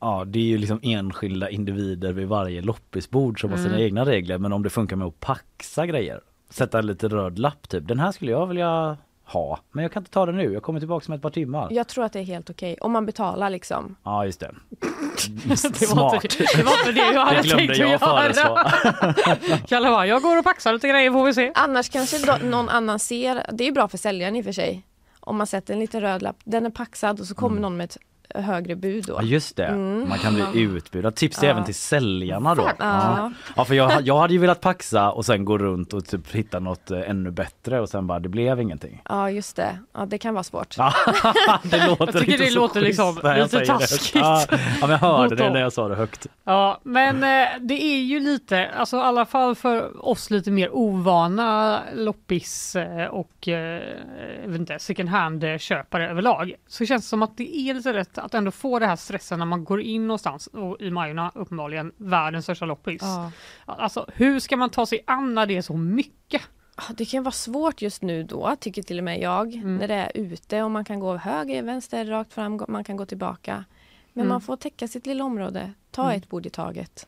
Ja det är ju liksom enskilda individer vid varje loppisbord som har sina Mm. egna regler men om det funkar med att paxa grejer Sätta en lite röd lapp typ, den här skulle jag vilja ha men jag kan inte ta den nu, jag kommer tillbaka om ett par timmar. Ja, Jag tror att det är helt okej. Om man betalar liksom. just det. Det var, inte, det var inte det jag hade Det glömde tänkt jag att göra. Kalle bara, jag går och paxar lite grejer får vi se. Annars kanske då, någon annan ser, det är ju bra för säljaren i och för sig. Om man sätter en liten röd lapp, den är paxad och så kommer någon med ett högre bud då. Ja just det, Mm. man kan bli utbudad. Tips Ja. även till säljarna då. Ja. Ja, ja för jag, jag hade ju velat paxa och sen gå runt och typ hitta något eh, ännu bättre och sen bara det blev ingenting. Ja just det, ja det kan vara svårt. Ja, det låter Jag tycker det låter liksom lite taskigt. Ja, men jag hörde det när jag sa det högt. Ja, men eh, det är ju lite, alltså i alla fall för oss lite mer ovana loppis eh, och eh, jag vet inte, second hand-köpare överlag. Så känns det som att det är lite lätt att ändå få det här stressen när man går in någonstans och i Majorna uppenbarligen världens största loppis. Ja. Alltså hur ska man ta sig an när det är så mycket? Ja, Det kan vara svårt just nu då, tycker till och med jag, Mm. när det är ute och man kan gå höger, vänster, rakt fram, man kan gå tillbaka. Men Mm. man får täcka sitt lilla område, ta Mm. ett bord i taget.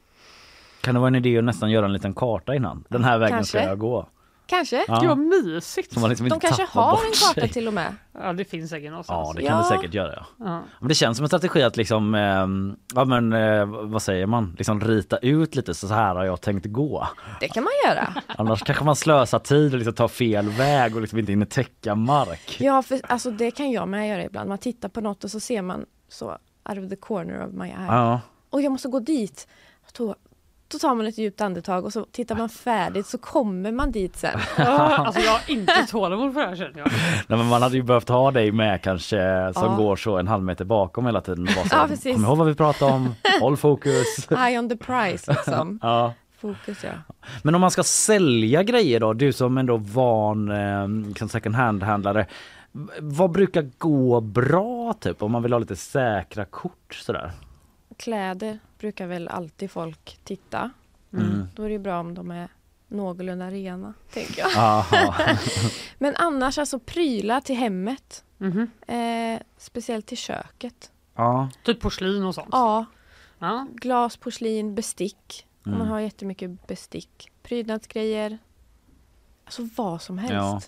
Kan det vara en idé att nästan göra en liten karta innan? Den här vägen ska Kanske. jag gå. Kanske? Ja. Gud vad mysigt! Så man liksom De kanske har en karta sig. till och med. Ja det finns säkert någonstans. Ja det kan Ja. det säkert göra ja. Ja. Men det känns som en strategi att liksom, eh, ja men eh, vad säger man, liksom rita ut lite så här har jag tänkt gå. Det kan man göra. Annars kanske man slösar tid och liksom tar fel väg och liksom inte hinner täcka mark. Ja, för alltså, det kan jag med göra ibland. Man tittar på något och så ser man så out of the corner of my eye. Ja. Och jag måste gå dit. Då, då tar man ett djupt andetag och så tittar man färdigt så kommer man dit sen. Alltså jag har inte tålamod för det här känner jag. Nej, men man hade ju behövt ha dig med kanske som Ja. går så en halv meter bakom hela tiden. och Bara så, Ja, precis. Kom ihåg vad vi pratade om, håll fokus. Eye on the prize liksom. Ja. Fokus ja. Men om man ska sälja grejer då, du som ändå van eh, second hand-handlare. Vad brukar gå bra typ om man vill ha lite säkra kort sådär? Kläder brukar väl alltid folk titta. Mm. Då är det ju bra om de är någorlunda rena, tänker jag. Men annars alltså prylar till hemmet. Mhm. Eh, speciellt till köket. ja. Typ porslin och sånt. Ja, Ja. glas, porslin, bestick. Om Mm. man har jättemycket bestick. Prydnadsgrejer. Alltså vad som helst. Ja.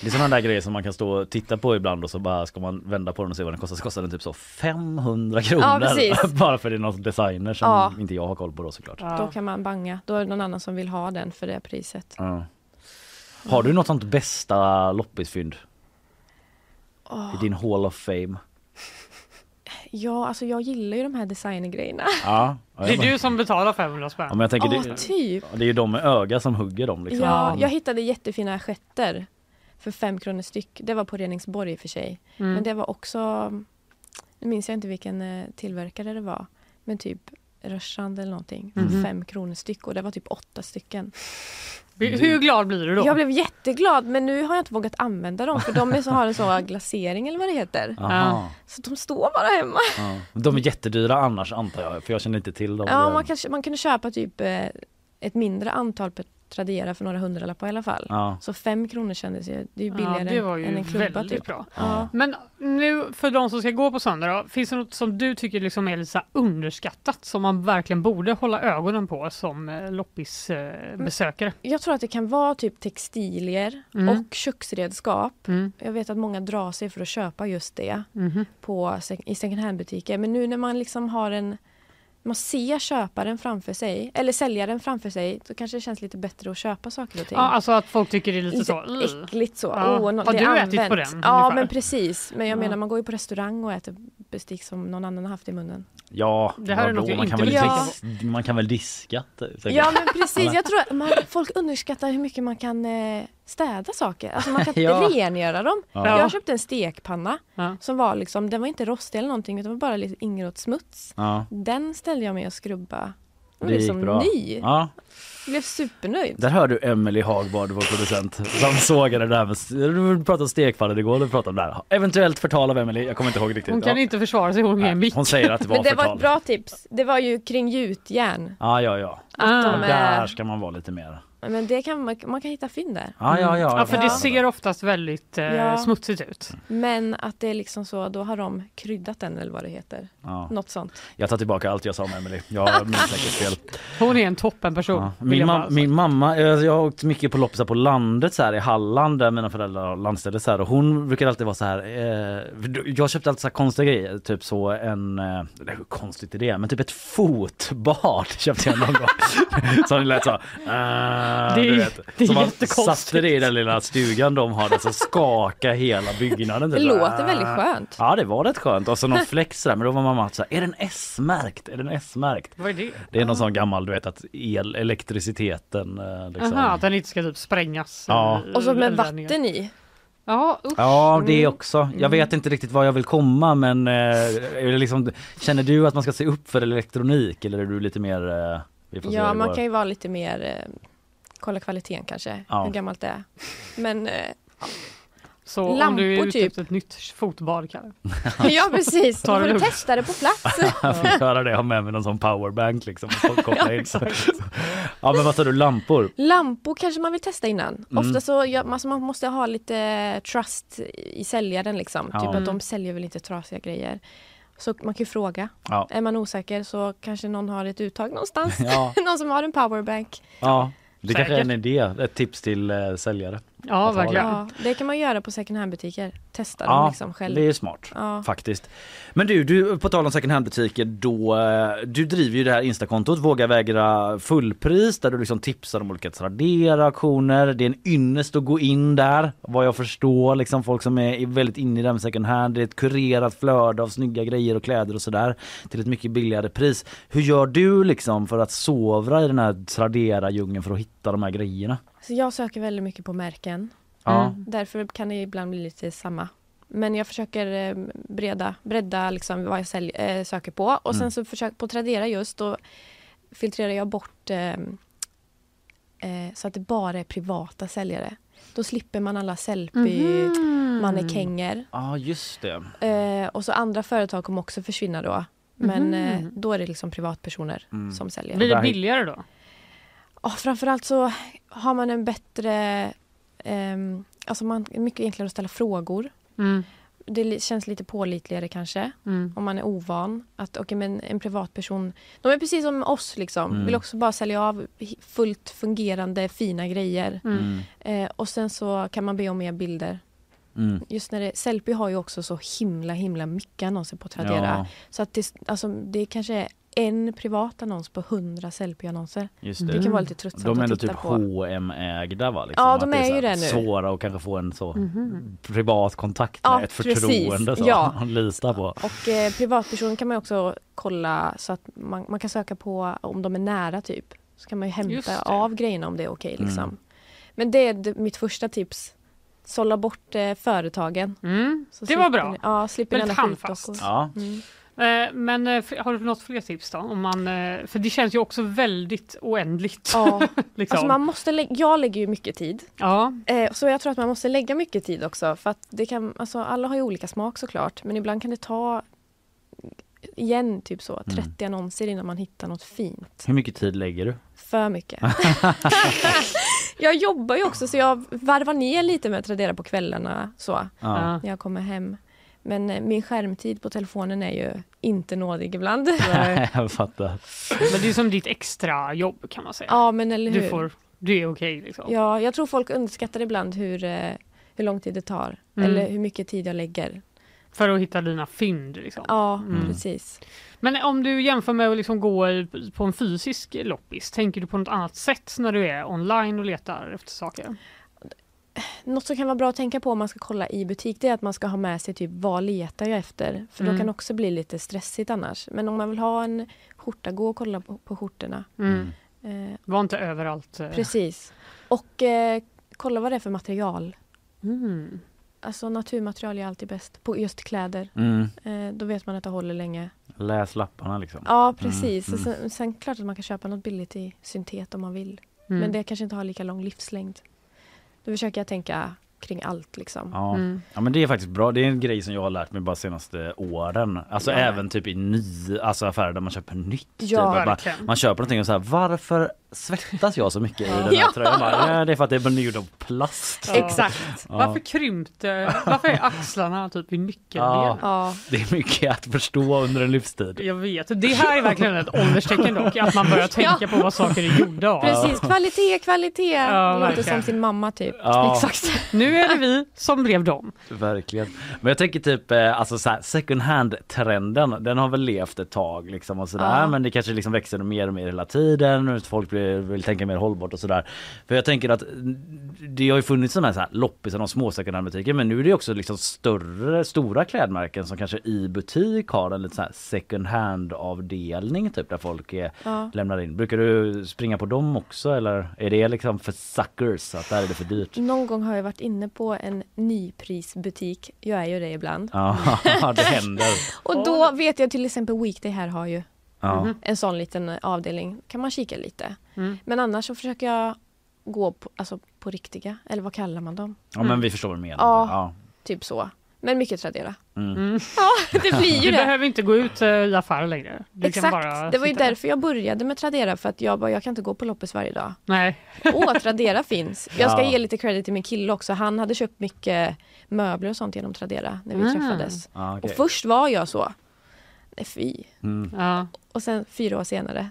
Det är sådana där grejer som man kan stå och titta på ibland och så bara ska man vända på den och se vad den kostar. Så kostar den typ så 500 kronor. Ja, bara för det är någon designer som Ja. inte jag har koll på då såklart. Ja. Då kan man banga. Då är det någon annan som vill ha den för det priset. Ja. Har du något sånt bästa loppisfynd Åh, i din Hall of Fame? Ja, alltså jag gillar ju de här designergrejerna. Ja, Det är du som betalar 500 spänn. Ja, men jag tänker Ja, det, typ. det är ju de med öga som hugger dem liksom. Ja, jag hittade jättefina assietter för fem kronor styck. Det var på Reningsborg i och för sig. Mm. Men det var också, nu minns jag inte vilken eh, tillverkare det var, men typ Rörstrand eller någonting. För Mhm. fem kronor styck och det var typ åtta stycken. Hur glad blir du då? Jag blev jätteglad men nu har jag inte vågat använda dem för de är så, har en sån glacering eller vad det heter. Aha. Så de står bara hemma. Ja. De är jättedyra annars antar jag för jag känner inte till dem. Ja, man, kanske, man kunde köpa typ eh, ett mindre antal på Tradera för några hundralappar i alla fall. Ja. Så fem kronor kändes ju, det är ju Ja, billigare det var ju än en klubba väldigt typ. bra. Ja. Men nu för de som ska gå på söndag då, finns det något som du tycker liksom är lite underskattat som man verkligen borde hålla ögonen på som eh, loppisbesökare? Jag tror att det kan vara typ textilier Mm. och köksredskap. Mm. Jag vet att många drar sig för att köpa just det Mhm. på, i second hand-butiker. Men nu när man liksom har en man ser köparen framför sig, eller säljaren framför sig, då kanske det känns lite bättre att köpa saker och ting. Ja, alltså att folk tycker det är lite, lite så. Äckligt så. Ja. Åh, nå- Har du ätit på den? Ja, ungefär? men precis. Men jag Ja. menar, man går ju på restaurang och äter bestick som någon annan har haft i munnen. Ja, Det här är något man, inte kan väl dis- man kan väl diska? säkert. Ja, men precis. Jag tror att man, folk underskattar hur mycket man kan eh, städa saker. Alltså man kan Ja. rengöra dem. Ja. Jag köpte en stekpanna Ja. som var liksom, den var inte rostig eller någonting utan det var bara lite ingrodd smuts. Ja. Den ställde jag mig och skrubba. Hon blev som ny. Ja. Jag blev supernöjd. Där hör du Emily Hagbard, vår producent, som sågade det där med... Du pratade om stekfallet igår, du pratade om det här. Eventuellt förtal av Emily, jag kommer inte ihåg riktigt. Hon kan ja. inte försvara sig, hon är mick. Hon säger att det var Men det förtal. var ett bra tips. Det var ju kring gjutjärn. Ja, ja, ja. Är- Där ska man vara lite mer. Men det kan man, man kan hitta fynd där. Ja, ja, ja. Ja, för det ser oftast väldigt eh, Ja. smutsigt ut. Men att det är liksom så, då har de kryddat den eller vad det heter. Ja. Något sånt. Jag tar tillbaka allt jag sa om Emily. Jag minns säkert fel. Hon är en toppenperson. Ja. vill Min, bara min mamma, eh, jag har åkt mycket på loppisar på landet så här i Halland där mina föräldrar har landställe så här och hon brukar alltid vara så här. Eh, jag köpte alltid så här konstiga grejer, typ så en, eh, det är konstigt idé, men typ ett fotbad köpte jag någon gång. så det lät så. Eh, Det du är- vet. det är så man satte det i den lilla stugan de hade så skakade hela byggnaden. Det typ. låter väldigt skönt. Ja det var rätt skönt och så någon flex där men då var mamma så här, är den S-märkt? Är den S-märkt? Vad är det? Det är någon sån gammal du vet att el, elektriciteten eh, liksom. Aha, att den inte ska typ sprängas. Ja. Och så med vatten i. Ja, usch. Ja det Mm. också. Jag vet inte riktigt var jag vill komma men eh, det liksom, känner du att man ska se upp för elektronik eller är du lite mer eh, Ja, det man går. kan ju vara lite mer, eh, kolla kvaliteten kanske, Ja. hur gammalt det är. Men eh, Så om Lampor du är ute typ. efter ett nytt fotbad kan ja precis, då får du testa det på plats. Jag fick höra det, jag har med mig någon sån powerbank liksom. och koppla in. ja men vad sa du, lampor? Lampor kanske man vill testa innan. Mm. Ofta så, ja, alltså man måste ha lite trust i säljaren liksom. Ja. Typ att Mm. de säljer väl inte trasiga grejer. Så man kan ju fråga. Ja. Är man osäker så kanske någon har ett uttag någonstans. Ja. någon som har en powerbank. Ja, det kanske är en idé, ett tips till eh, säljare. Ja, verkligen. Ja, det kan man göra på second hand-butiker. Testa Ja, dem liksom själv. det är smart Ja. faktiskt. Men du, du, på tal om second hand butiker då, eh, du driver ju det här instakontot Våga vägra fullpris där du liksom tipsar om olika Tradera auktioner. Det är en ynnest att gå in där vad jag förstår liksom folk som är väldigt inne i det här med second hand. Det är ett kurerat flöde av snygga grejer och kläder och sådär till ett mycket billigare pris. Hur gör du liksom för att sovra i den här Tradera djungeln för att hitta de här grejerna? Så jag söker väldigt mycket på märken. Ja. Mm. Därför kan det ibland bli lite samma. Men jag försöker eh, breda, bredda liksom vad jag sälj, eh, söker på. Och sen Mm. så försöker på Tradera just då filtrerar jag bort eh, eh, så att det bara är privata säljare. Då slipper man alla Sellpy, Mhm. mannekänger. Ja just det. Och så andra företag kommer också försvinna då. Men eh, då är det liksom privatpersoner Mm. som säljer. Blir det billigare då? Ja, framförallt så har man en bättre... ehm, alltså man är mycket enklare att ställa frågor. Mm. Det känns lite pålitligare kanske Mm. om man är ovan. Att okej, men en privatperson, de är precis som oss liksom. Mm. Vill också bara sälja av fullt fungerande fina grejer. Mm. Mm. Eh, och sen så kan man be om mer bilder. Mm. Just när det, Sellpy har ju också så himla himla mycket annonser på Tradera. Ja, Så att det, alltså, det kanske är en privat annons på hundra Sellpy-annonser. just Det det. kan vara lite tröttsamt De är ändå att typ på. H&M ägda va? Liksom. Ja, Att de är så ju det nu. Svåra att kanske få en så Mhm. privat kontakt med Ja, ett precis. förtroende så Ja. man litar på. Och eh, privatperson kan man också kolla så att man, man kan söka på om de är nära typ. Så kan man ju hämta av grejerna om det är okej liksom. Mm. Men det är mitt första tips. Sålla bort eh, företagen. Mm. Så Det var bra. Ni, ja, slipper Väldigt handfast. Ja. Mm. Eh, Men eh, har du något fler tips då? Om man, eh, för det känns ju också väldigt oändligt. Ja, liksom. alltså man måste lä- jag lägger ju mycket tid. ja. Så jag tror att man måste lägga mycket tid också. För att det kan, alltså alla har ju olika smak såklart. Men ibland kan det ta igen typ så 30 annonser innan man hittar något fint. Hur mycket tid lägger du? För mycket. jag jobbar ju också så jag varvar ner lite med att Tradera på kvällarna så Ja. När jag kommer hem. Men eh, min skärmtid på telefonen är ju inte nådig ibland. Nej. jag fattar. Men det är som ditt extra jobb kan man säga. ja men eller hur. du, får, du är okej liksom. Ja, jag tror folk underskattar ibland hur, eh, hur lång tid det tar. Mm. Eller hur mycket tid jag lägger. För att hitta dina fynd. Liksom. Ja, Mm. precis. Men om du jämför med att liksom gå på en fysisk loppis, tänker du på något annat sätt när du är online och letar efter saker? Något som kan vara bra att tänka på om man ska kolla i butik det är att man ska ha med sig typ vad letar jag efter? För Mm. då kan det också bli lite stressigt annars. Men om man vill ha en skjorta, gå och kolla på, på skjortorna. Mm. Eh, Var inte överallt. eh. precis. Och eh, kolla vad det är för material. Mm. Alltså naturmaterial är alltid bäst på just kläder. Mm. Eh, då vet man att det håller länge. Läs lapparna liksom. Ja, precis. Mm, Och mm. sen, sen klart att man kan köpa något billigt i syntet om man vill. Mm. Men det kanske inte har lika lång livslängd. Då försöker jag tänka kring allt liksom. Ja. Mm. ja men det är faktiskt bra. Det är en grej som jag har lärt mig bara senaste åren. Alltså Ja. även typ i ny, alltså affärer där man köper nytt. Ja, typ. Man köper någonting och så här, varför svettas jag så mycket i den här Ja. tröjan? Bara, "Ja, det är för att det är gjord av plast. Ja. Exakt. Ja. Varför krympte, varför är axlarna typ i nyckelben? Ja. Ja, Det är mycket att förstå under en livstid. Jag vet, det här är verkligen ett ålderstecken dock, att man börjar tänka på vad saker är gjorda av. precis. Kvalitet, kvalitet. Ja, Låter verkligen. som sin mamma typ. Ja. Exakt. Nu är det vi som blev dem. Verkligen. Men jag tänker typ eh, alltså så här, second hand trenden den har väl levt ett tag liksom och sådär Ja. men det kanske liksom växer mer och mer hela tiden folk blir, vill tänka mer hållbart och sådär. För jag tänker att det har ju funnits sådana här, så här loppisar och små second hand butiker men nu är det också liksom större stora klädmärken som kanske i butik har en lite så här second hand avdelning typ där folk är, Ja. lämnar in. Brukar du springa på dem också eller är det liksom för suckers att där är det för dyrt? Någon gång har jag varit inne på en nyprisbutik. Jag är ju det ibland. Ja, det händer. Och då vet jag till exempel Weekday här har ju Ja. en sån liten avdelning. kan man kika lite. Mm. Men annars så försöker jag gå på, alltså på riktiga, eller vad kallar man dem? Ja men vi förstår vad du menar. Ja. Ja. Typ så. Men mycket Tradera. Mm. Ja, det blir ju Du det. behöver inte gå ut eh, i affärer längre. Du Exakt, kan bara det var ju därför jag började med Tradera för att jag bara, jag kan inte gå på loppis varje dag. Nej. Åh, Tradera finns. Jag ska Ja. ge lite credit till min kille också. Han hade köpt mycket möbler och sånt genom Tradera när vi Mm. träffades. Ja, okej. Och först var jag så. Fy. Mm. Ja. Och sen fyra år senare.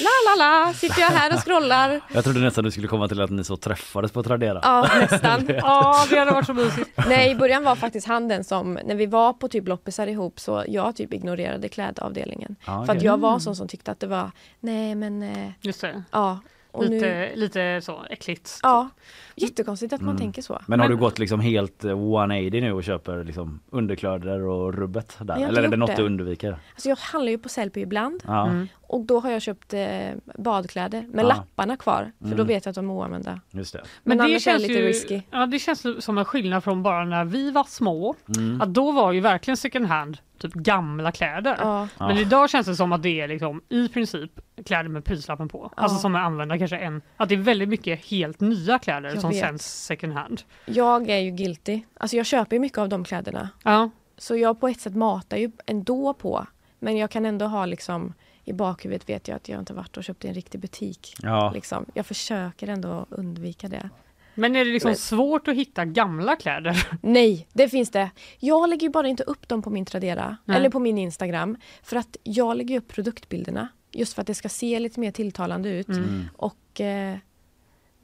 La la la, sitter jag här och scrollar. Jag trodde nästan du skulle komma till att ni så träffades på Tradera. Ja, nästan. Ja, det hade varit så mysigt. Nej, i början var faktiskt han den som, när vi var på typ loppisar ihop så jag typ ignorerade klädavdelningen. Ja, För att jag var sån som tyckte att det var, nej men, eh, Just det. ja. Och Lite, nu, lite så äckligt. ja, jättekonstigt att man Mm. tänker så. Men har Men- du gått liksom helt eh, 180 nu och köper liksom underkläder och rubbet där? Eller är det något det. du undviker? Alltså jag handlar ju på Sellpy ibland Ja. Mm. och då har jag köpt eh, badkläder med Ja. lapparna kvar för då Mm. vet jag att de är oanvända. Just det. Men, det annars är det känns lite ju, risky. Ja, det känns som en skillnad från bara när vi var små. Mm. Att då var ju verkligen second hand typ gamla kläder. Ja, Men Ja. idag känns det som att det är liksom i princip kläder med prislappen på. Alltså Ja. som är använda kanske en. Att det är väldigt mycket helt nya kläder Jag som vet. second hand. jag är ju guilty. Alltså jag köper ju mycket av de kläderna. Ja, Så jag på ett sätt matar ju ändå på. Men jag kan ändå ha liksom i bakhuvudet vet jag att jag inte varit och köpt i en riktig butik. Ja. Liksom. Jag försöker ändå undvika det. men är det liksom Men- svårt att hitta gamla kläder? Nej, det finns det. Jag lägger ju bara inte upp dem på min Tradera Nej. eller på min Instagram. För att jag lägger upp produktbilderna. Just för att det ska se lite mer tilltalande ut. Mm. Och eh,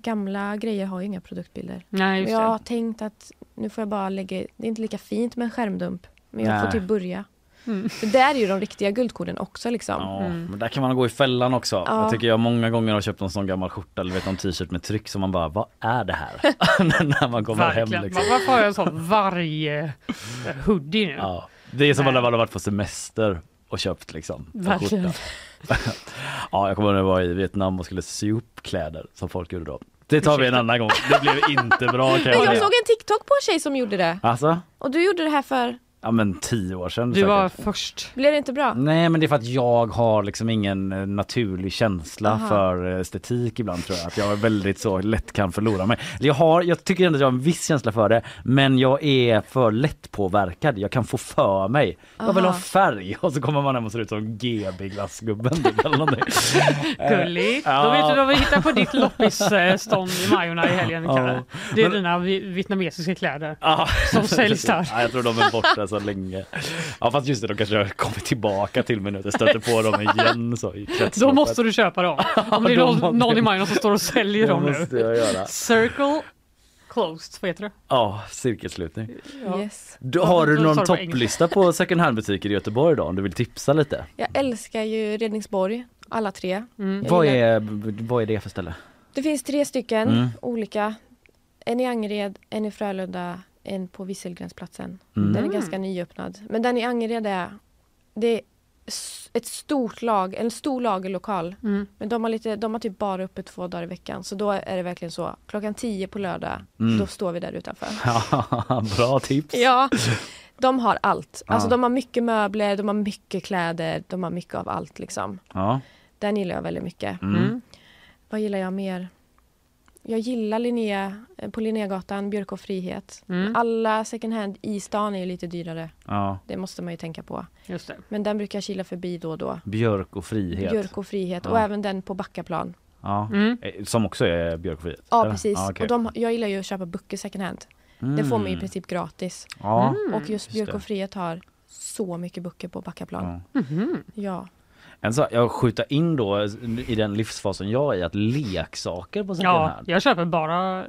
gamla grejer har ju inga produktbilder. Nej, just jag har det. tänkt att nu får jag bara lägga... Det är inte lika fint med en skärmdump. Men jag Nej. får typ börja. Mm. För där är ju de riktiga guldkornen också liksom. Ja, Mm. men där kan man gå i fällan också. Ja. Jag tycker jag många gånger har köpt en sån gammal skjorta eller vet, någon t-shirt med tryck som man bara, vad är det här? När man kommer hem Verkligen. liksom. Varför har jag en sån varje hoodie nu? Ja. Det är som när man har varit på semester och köpt liksom en Verkligen. ja, jag kommer ihåg när jag var i Vietnam och skulle sy upp kläder som folk gjorde då. Det tar vi en annan gång. Det blev inte bra kan Men jag jag säga. såg en TikTok på en tjej som gjorde det. Alltså? Och du gjorde det här för... Ja men tio år sedan Du säkert. var först. Blev det inte bra? Nej men det är för att jag har liksom ingen eh, naturlig känsla Aha. för eh, estetik ibland tror jag. Att jag är väldigt så lätt kan förlora mig. Jag, har, jag tycker ändå att jag har en viss känsla för det men jag är för lätt påverkad. Jag kan få för mig. Jag vill ha Aha. färg och så kommer man hem och ser ut som GB glassgubben typ. Gulligt. Ja. Då vet du vad vi hittar på ditt loppisstånd i Majorna i helgen. Ja. Det är Men- dina vi- vietnamesiska kläder. Ja. Som säljs där. Ja, jag tror de är borta så länge. Ja fast just det, de kanske kommit tillbaka till mig nu. Jag stöter på dem igen så i Då måste du köpa dem. Om det är någon, någon i Majorna som står och säljer dem måste nu. jag göra. Circle closed, vad heter det? Ja, cirkelslutning. Ja. Yes. Du, har du någon topplista på second hand-butiker i Göteborg då? Om du vill tipsa lite? Jag älskar ju Redningsborg, alla tre. Mm. Vad är, vad är det för ställe? Det finns tre stycken Mm. olika. En i Angered, en i Frölunda, en på Visselgrensplatsen. Mm. Den är Mm. ganska nyöppnad. Men den i Angered är, det är ett stort lag, en stor lagerlokal. Mm. Men de har, lite, de har typ bara uppe två dagar i veckan. Så då är det verkligen så. Klockan tio på lördag, Mm. då står vi där utanför. Ja, Bra tips! Ja, De har allt. Alltså Ja. de har mycket möbler, de har mycket kläder, de har mycket av allt liksom. Ja. Den gillar jag väldigt mycket. Mm. Vad gillar jag mer? Jag gillar Linnea, eh, på Linnégatan, Björk och Frihet. Mm. Alla second hand i stan är ju lite dyrare. ja. Det måste man ju tänka på. Just det. Men den brukar jag kila förbi då och då. Björk och frihet. Björk och Frihet Ja. och även den på Backaplan. Ja. Mm. Eh, Som också är Björk och frihet? Ja eller? precis. Ja, okej. och de, jag gillar ju att köpa böcker second hand. Det får man ju i princip gratis. Ja. Och just Just Björk det. och Frihet har så mycket böcker på Backaplan. Ja. Ja. En sak, jag skjuter in då i den livsfasen jag är i att leksaker på second Ja, hand. jag köper bara eh,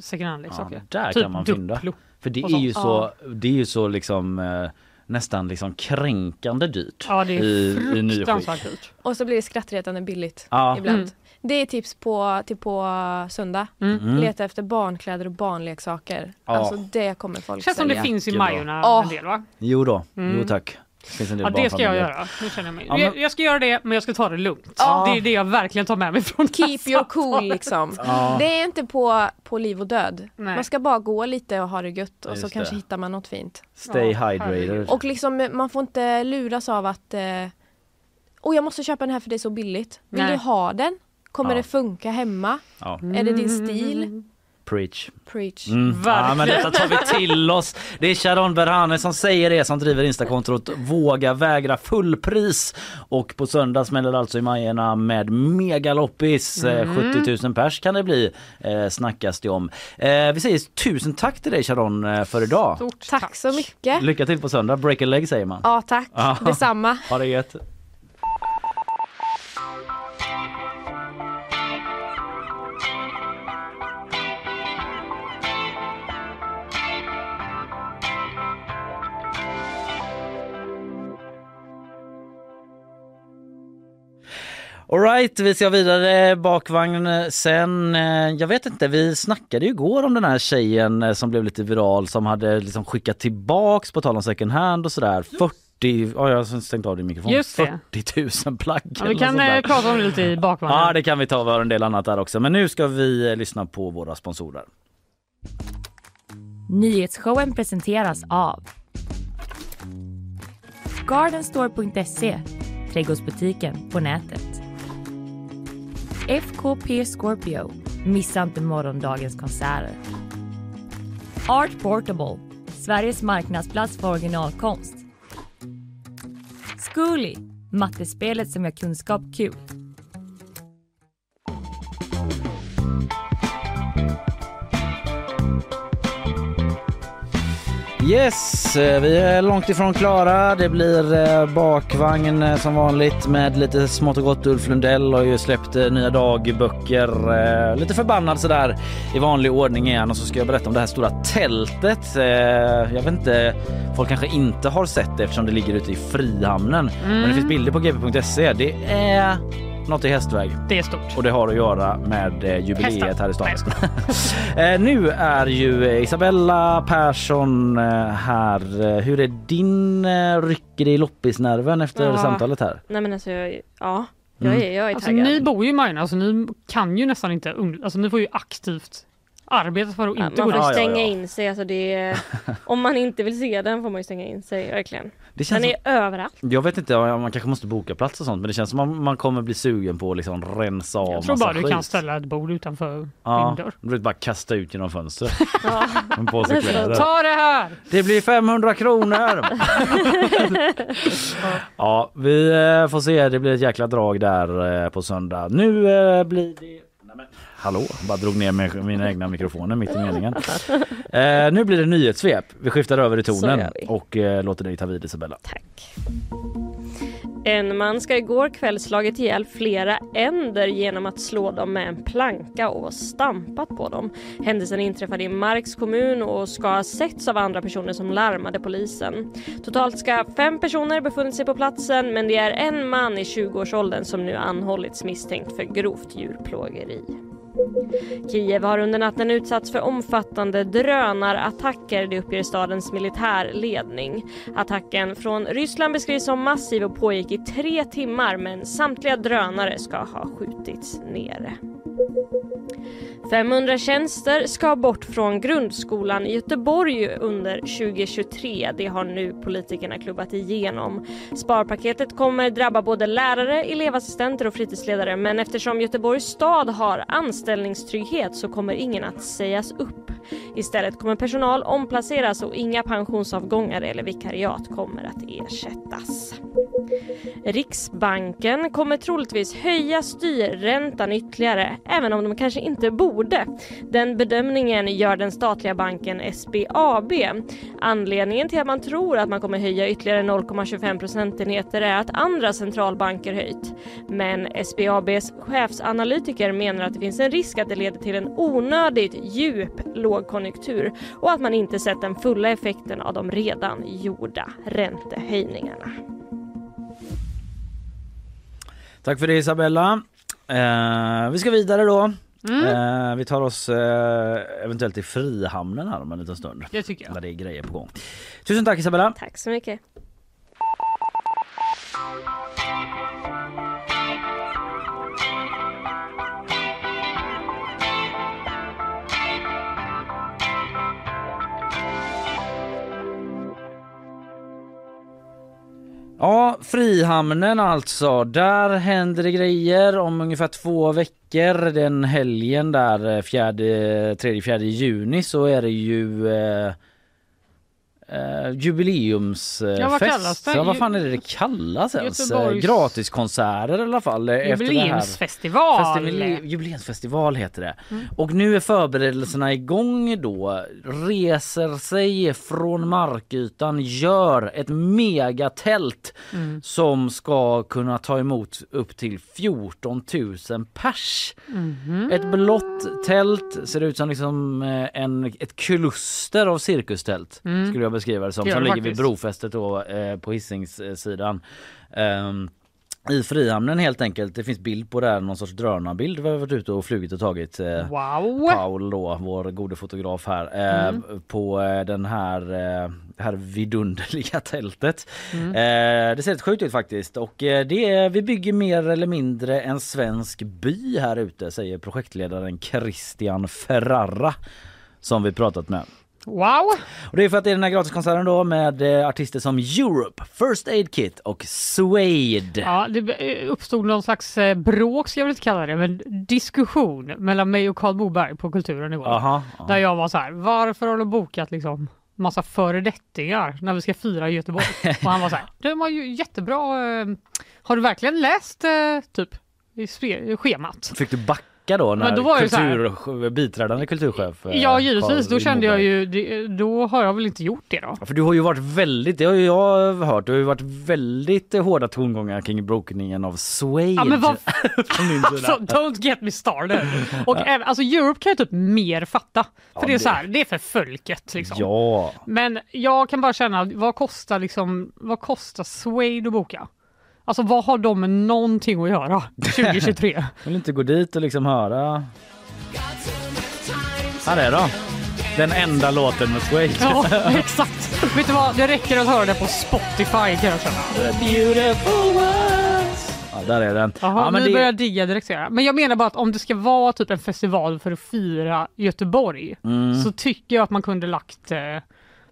second hand Ja, leksaker. där typ kan man fynda. Duplo. För det är ju så, det är ju så liksom eh, nästan liksom kränkande dyrt. Ja, det är i, i nyskick. fruktansvärt dyrt. Och så blir det skrattretande billigt Ja. ibland. Mm. Det är tips på, till på söndag. Mm. Leta efter barnkläder och barnleksaker. Ja. Alltså det kommer folk Känns som det sälja. finns i. Majorna Ja. en del va? Jo då, Mm. jo tack. Det finns en del Ja det ska jag göra. Nu känner jag, mig. Ja, men- jag, jag ska göra det men jag ska ta det lugnt. Ja. Det är det jag verkligen tar med mig från Keep your cool liksom. Ja. Det är inte på, på liv och död. Nej. Man ska bara gå lite och ha det gött och Just så kanske det. hittar man något fint. Stay hydrated. Och liksom man får inte luras av att eh, oh, jag måste köpa den här för det är så billigt. Vill Nej. du ha den? Kommer Ja. det funka hemma? Ja, Är det din stil? Preach. Preach. Mm. Ja, men detta tar vi till oss. Det är Sharon Berhane som säger det som driver Instakontot Våga vägra fullpris. Och på söndag smäller det alltså i Majerna med megaloppis. Eh, 70 000 pers kan det bli eh, snackas det om. Eh, vi säger tusen tack till dig Sharon för idag. Stort Tack så mycket. Lycka till på söndag. Break a leg säger man. Ja tack, detsamma. Ha det gött. Alright, vi ska vidare bakvagn sen. Eh, Jag vet inte, vi snackade ju igår om den här tjejen eh, som blev lite viral som hade liksom skickat tillbaks på tal om second hand och sådär 40, ja jag har stängt av din mikrofon, Just det. 40 000 plagg. Ja, vi kan eh, prata om det lite i bakvagnen. Ja det kan vi ta, vi har en del annat där också. Men nu ska vi eh, lyssna på våra sponsorer. Nyhetsshowen presenteras av Gardenstore.se, trädgårdsbutiken på nätet. FKP Scorpio, missa inte morgondagens konserter. Art Portable, Sveriges marknadsplats för originalkonst. Zcooly, mattespelet som gör kunskap kul. Yes, eh, vi är långt ifrån klara. Det blir eh, bakvagn eh, som vanligt med lite smått och gott. Ulf Lundell har ju släppt nya dagböcker. Lite förbannad sådär i vanlig ordning igen och så ska jag berätta om det här stora tältet. Jag vet inte, folk kanske inte har sett det eftersom det ligger ute i Frihamnen. Men det finns bilder på gp.se. Det är något i hästväg. Det är stort. Och det har att göra med eh, jubileet Hästar. här i stan. Eh, nu är ju eh, Isabella Persson eh, här. Hur är din eh, rycker i loppisnerven efter Ja. samtalet här? Nej men alltså, jag, ja. Jag Mm. är, jag är Alltså, taggad. ni bor ju i Majorna, alltså, ni kan ju nästan inte, alltså ni får ju aktivt arbeta för att Ja, inte man gå får Ja, dit. ja, stänga ja. in sig. Alltså det är, om man inte vill se den får man ju stänga in sig, verkligen. Det känns Den som, är överallt. jag vet inte, man kanske måste boka plats och sånt men det känns som man, man kommer bli sugen på att liksom rensa av Jag tror bara du skit. kan ställa ett bord utanför Ja, din dörr. du vet bara kasta ut genom fönstret. Ja. Kläder. Ta det här! Det blir 500 kronor! ja, vi eh, får se. Det blir ett jäkla drag där eh, på söndag. Nu eh, blir det... Hallå, bara drog ner med mina egna mikrofoner mitt i meningen. Eh, nu blir det nyhetssvep. Vi skiftar över i tonen och eh, låter dig ta vid Isabella. Tack. En man ska igår kväll slagit ihjäl flera änder genom att slå dem med en planka och stampat på dem. Händelsen inträffade i Marks kommun och ska ha setts av andra personer som larmade polisen. Totalt ska fem personer befunnit sig på platsen men det är en man i 20-årsåldern som nu anhållits misstänkt för grovt djurplågeri. Kiev har under natten utsatts för omfattande drönarattacker, det uppger stadens militärledning. Attacken från Ryssland beskrivs som massiv och pågick i tre timmar men samtliga drönare ska ha skjutits ner. 500 tjänster ska bort från grundskolan i Göteborg under 2023. Det har nu politikerna klubbat igenom. Sparpaketet kommer drabba både lärare, elevassistenter och fritidsledare men eftersom Göteborgs stad har anställningstrygghet så kommer ingen att sägas upp. Istället kommer personal omplaceras och inga pensionsavgångar eller vikariat kommer att ersättas. Riksbanken kommer troligtvis höja styrräntan ytterligare även om de kanske inte borde. Den bedömningen gör den statliga banken SBAB. Anledningen till att man tror att man kommer höja ytterligare 0,25 procentenheter är att andra centralbanker höjt. Men SBABs chefsanalytiker menar att det finns en risk att det leder till en onödigt djup lågkonjunktur och att man inte sett den fulla effekten av de redan gjorda räntehöjningarna. Tack för det Isabella. Eh, vi ska vidare då. Mm. Eh, vi tar oss eh, eventuellt till Frihamnen här om en liten stund. Det tycker jag. Där det är grejer på gång. Tusen tack Isabella. Tack så mycket. Ja, Frihamnen alltså. Där händer det grejer om ungefär två veckor. Den helgen där eh, 3-4 juni så är det ju eh, eh, jubileumsfest. Ja, vad kallas det? Ja, vad fan är det det kallas ens? Göteborgs- Gratiskonserter i alla fall. eh, efter det här. Jubileumsfestival. Festivali- jubileumsfestival heter det. Mm. Och nu är förberedelserna igång då. Reser sig från markytan, gör ett megatält Mm. som ska kunna ta emot upp till 14 000 pers. Mhm. Ett blått tält ser ut som liksom eh, en, ett kluster av cirkustält Mm. skulle jag beskriva det som. Det som ligger vid brofästet då, eh, på Hisingssidan. Um, i Frihamnen helt enkelt. Det finns bild på det här, någon sorts drönarbild vi har varit ute och flugit och tagit. Eh, Wow! Paul då, vår gode fotograf här, eh, Mm. på eh, den här, eh, här vidunderliga tältet. Mm. Eh, det ser rätt sjukt ut faktiskt och eh, det är, vi bygger mer eller mindre en svensk by här ute säger projektledaren Christian Ferrara som vi pratat med. Wow! Och det är för att det är den här gratiskonserten då med eh, artister som Europe, First Aid Kit och Suede. Ja, det uppstod någon slags eh, bråk, ska jag väl inte kalla det, men diskussion mellan mig och Karl Boberg på Kulturen igår. Aha, Där jag var så här, varför har du bokat liksom massa föredettingar när vi ska fira i Göteborg? Och han var så här, de var ju jättebra, eh, har du verkligen läst eh, typ schemat? Fick du backa då när Men då var kultur, biträdande kulturchef eh, Ja, givetvis, då kände jag ju, då har jag väl inte gjort det då. För du har ju varit väldigt, det har jag hört, du har ju varit väldigt eh, hårda tongångar kring brokningen av Suede. Ja men vad Alltså, don't get me started. Och även, alltså Europe kan jag typ mer fatta. För Ja, det är så här, det är för folket liksom. Ja, Men jag kan bara känna, vad kostar liksom, vad kostar Suede att boka? Alltså vad har de med någonting att göra 2023? vill inte gå dit och liksom höra. Här är då. Den enda låten med Suede. ja, exakt. Vet du vad, det räcker att höra det på Spotify kan jag känna. Beautiful Ja, där är den. Jaha, ja, men nu det, börjar jag digga direkt. Men jag menar bara att om det ska vara typ en festival för att fira Göteborg Mm. så tycker jag att man kunde lagt eh,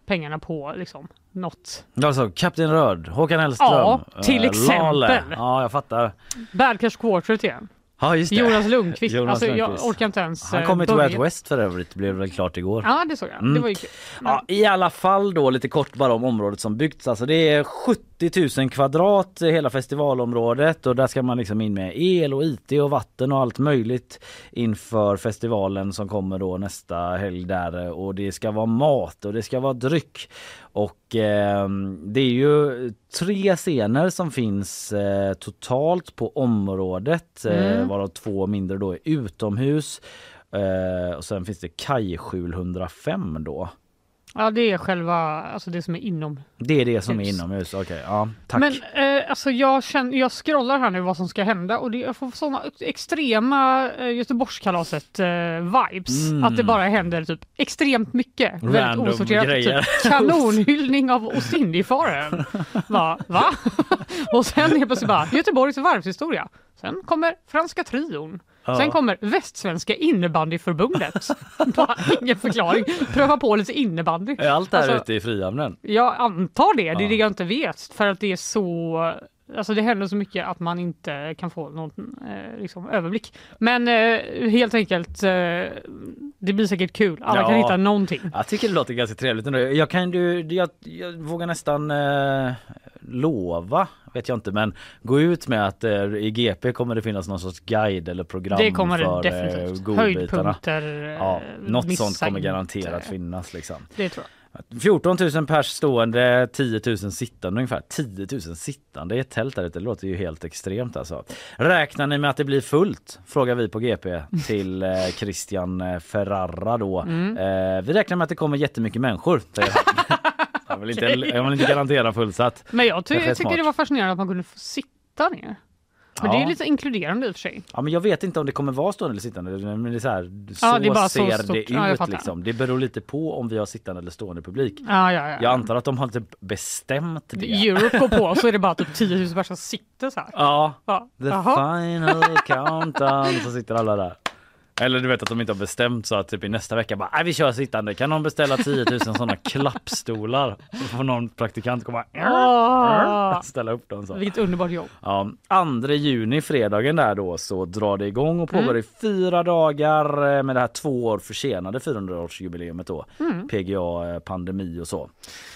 pengarna på liksom något. Alltså Kapten Röd, Håkan Hellström. Ja, till eh, exempel. Lale. Ja, jag fattar. Bad Cash Quarteret igen. Ja, just det. Jonas Lundqvist. Jonas alltså, jag Lundqvist. orkar inte ens Han eh, kom ju till. Out West för övrigt, det blev väl klart igår. Ja, det såg jag. Mm. Det var ju kul. Ja, I alla fall då lite kort bara om området som byggts. Alltså det är 70 000 kvadrat eh, hela festivalområdet och där ska man liksom in med el och IT och vatten och allt möjligt inför festivalen som kommer då nästa helg där och det ska vara mat och det ska vara dryck och eh, det är ju tre scener som finns eh, totalt på området eh, Mm. varav två mindre då är utomhus eh, och sen finns det Kajskjul 105 då. Ja, det är själva, alltså det som är inom. Det är det som är Hus. inomhus, okej. Ja, tack. Men eh, alltså jag, känner, jag scrollar här nu vad som ska hända och det, jag får såna extrema eh, Göteborgskalaset-vibes. Mm. Att det bara händer typ extremt mycket. Random väldigt osorterat. grejer. Typ, kanonhyllning av Ostindiefararen. Va? Va? och sen helt plötsligt bara Göteborgs varvshistoria. Sen kommer Franska trion. Ja. Sen kommer Västsvenska innebandyförbundet. Ingen förklaring. Pröva på lite innebandy. Är allt det här Alltså, ute i Frihamnen? Jag antar det, det är Ja. det jag inte vet. För att det är så Alltså det händer så mycket att man inte kan få någon eh, liksom, överblick. Men eh, helt enkelt, eh, det blir säkert kul. Alla kan Ja. hitta någonting. Jag tycker det låter ganska trevligt ändå. Jag kan ju, jag, jag vågar nästan eh, lova, vet jag inte, men gå ut med att eh, i GP kommer det finnas någon sorts guide eller program Det kommer det för definitivt. eh, godbitarna. Höjdpunkter, Ja, eh, något sånt kommer inte. garanterat finnas liksom. Det tror jag. 14 000 pers stående, 10 000 sittande ungefär. 10 000 sittande i ett tält där det låter ju helt extremt alltså. Räknar ni med att det blir fullt? Frågar vi på GP till eh, Christian Ferrara då. Mm. Eh, vi räknar med att det kommer jättemycket människor. jag, vill inte, jag vill inte garantera fullsatt. Men jag ty- är tycker det var fascinerande att man kunde få sitta ner. Men Ja. det är lite inkluderande i och för sig. Ja, men jag vet inte om det kommer vara stående eller sittande. Men det är så, här, så, Ja, det så ser stort. det Ja, jag ut. fattar. liksom. Det beror lite på om vi har sittande eller stående publik. Ja, ja, ja. Jag antar att de har typ bestämt det. Europe går på så är det bara typ 10 000 personer som sitter så här. Ja, Ja. the Jaha. final countdown så sitter alla där. Eller du vet att de inte har bestämt så att typ i nästa vecka bara "Nej, vi kör sittande. Kan någon beställa 10 000 sådana klappstolar? Så får någon praktikant komma Ah. ställa upp dem så. Vilket underbart jobb. Ja, 2 juni, fredagen där då, så drar det igång och pågår Mm. i fyra dagar eh, med det här två år försenade 400-årsjubileumet då. Mm. PGA, pandemi och så.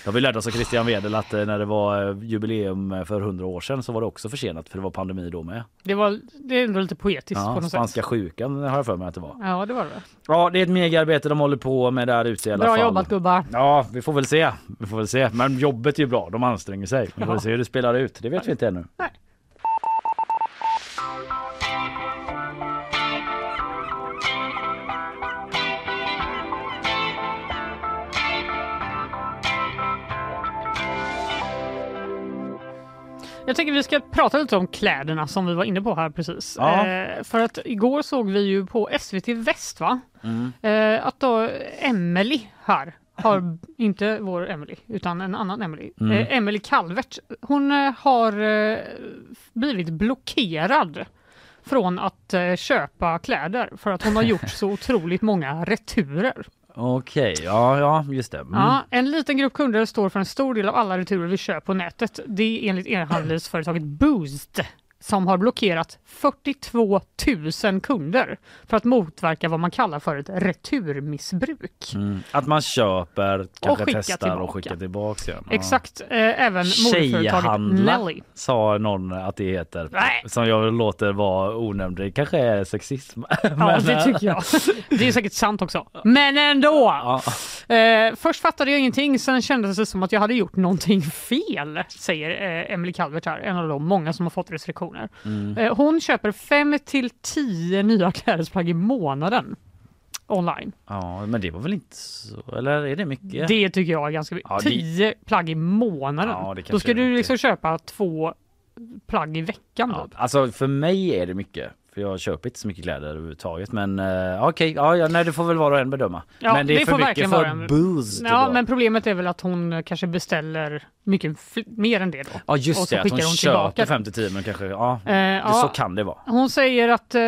Då har vi lärt oss av Christian Wedel att eh, när det var eh, jubileum för 100 år sedan så var det också försenat för det var pandemi då med. Det, var, det är ändå lite poetiskt Ja, på något spanska sätt. sjukan har jag för mig att det var. Ja, det var det. Ja, det är ett megaarbete de håller på med där ute i alla Bra fall. jobbat gubbar. Ja, vi får väl se. Vi får väl se. Men jobbet är ju bra. De anstränger sig. Vi får Ja. se hur det spelar ut. Det vet vi inte ännu. Nej. Jag tänker vi ska prata lite om kläderna som vi var inne på här precis. Ja. Eh, för att igår såg vi ju på SVT Väst va? Mm. Eh, att då Emily här har, inte vår Emily utan en annan Emily, Mm. eh, Emily Calvert, hon eh, har eh, blivit blockerad från att eh, köpa kläder för att hon har gjort så otroligt många returer. Okej, ja, ja, just det. Mm. Ja, en liten grupp kunder står för en stor del av alla returer vi köper på nätet. Det är enligt e-handelsföretaget Boozt som har blockerat 42 000 kunder för att motverka vad man kallar för ett returmissbruk. Mm. Att man köper, kanske skickar testar tillbaka. och skickar tillbaka. Ja. Exakt, eh, även modeföretaget Tjejhandla Nelly. sa någon att det heter. Nej. Som jag låter vara onämnd. Det kanske är sexism. Ja, det tycker jag. Det är säkert sant också. Men ändå! Ja. Eh, först fattade jag ingenting, sen kändes det som att jag hade gjort någonting fel, säger eh, Emily Calvert här, en av de många som har fått restriktioner. Mm. Eh, hon köper 5 till 10 nya klädesplagg i månaden online. Ja, men det var väl inte så, eller är det mycket? Det tycker jag är ganska mycket. Ja, det- 10 plagg i månaden. Ja, Då ska du liksom köpa två plagg i veckan. Ja, typ. alltså för mig är det mycket. För jag köper inte så mycket kläder överhuvudtaget. Men uh, okej, ja, ja, nej det får väl var och en bedöma. Ja, men det är det för mycket för en- boost. Ja, men problemet är väl att hon kanske beställer mycket mer än det då. Ja Och just så det, att hon hon köper tillbaka. 5-10 men kanske, ja, Eh, det, ja. så kan det vara. Hon säger att eh, det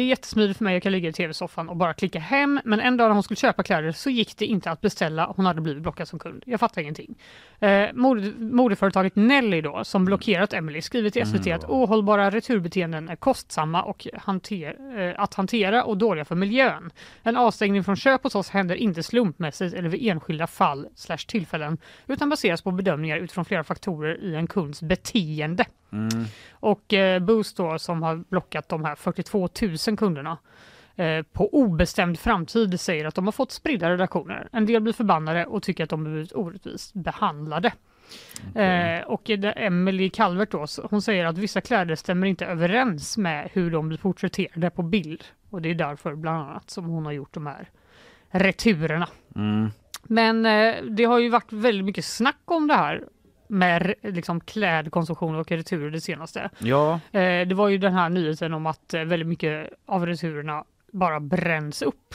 är jättesmidigt för mig, jag kan ligga i tv-soffan och bara klicka hem. Men en dag när hon skulle köpa kläder så gick det inte att beställa, hon hade blivit blockad som kund. Jag fattar ingenting. Eh, mode, modeföretaget Nelly då, som blockerat Emily, skriver till SVT att ohållbara returbeteenden är kostsamma och hanter, eh, att hantera och dåliga för miljön. En avstängning från köp hos oss händer inte slumpmässigt eller vid enskilda fall slash tillfällen utan baseras på bedömningar utifrån flera faktorer i en kunds beteende. Mm. Och eh, Boost då som har blockat de här 42 000 kunderna eh, på obestämd framtid säger att de har fått spridda redaktioner. En del blir förbannade och tycker att de blivit orättvist behandlade. Eh, och Emily Calvert då, hon säger att vissa kläder stämmer inte överens med hur de blir porträtterade på bild. Och det är därför bland annat som hon har gjort de här returerna. Mm. Men eh, det har ju varit väldigt mycket snack om det här med liksom, klädkonsumtion och returer det senaste. Ja, Eh, det var ju den här nyheten om att eh, väldigt mycket av returerna bara bränns upp.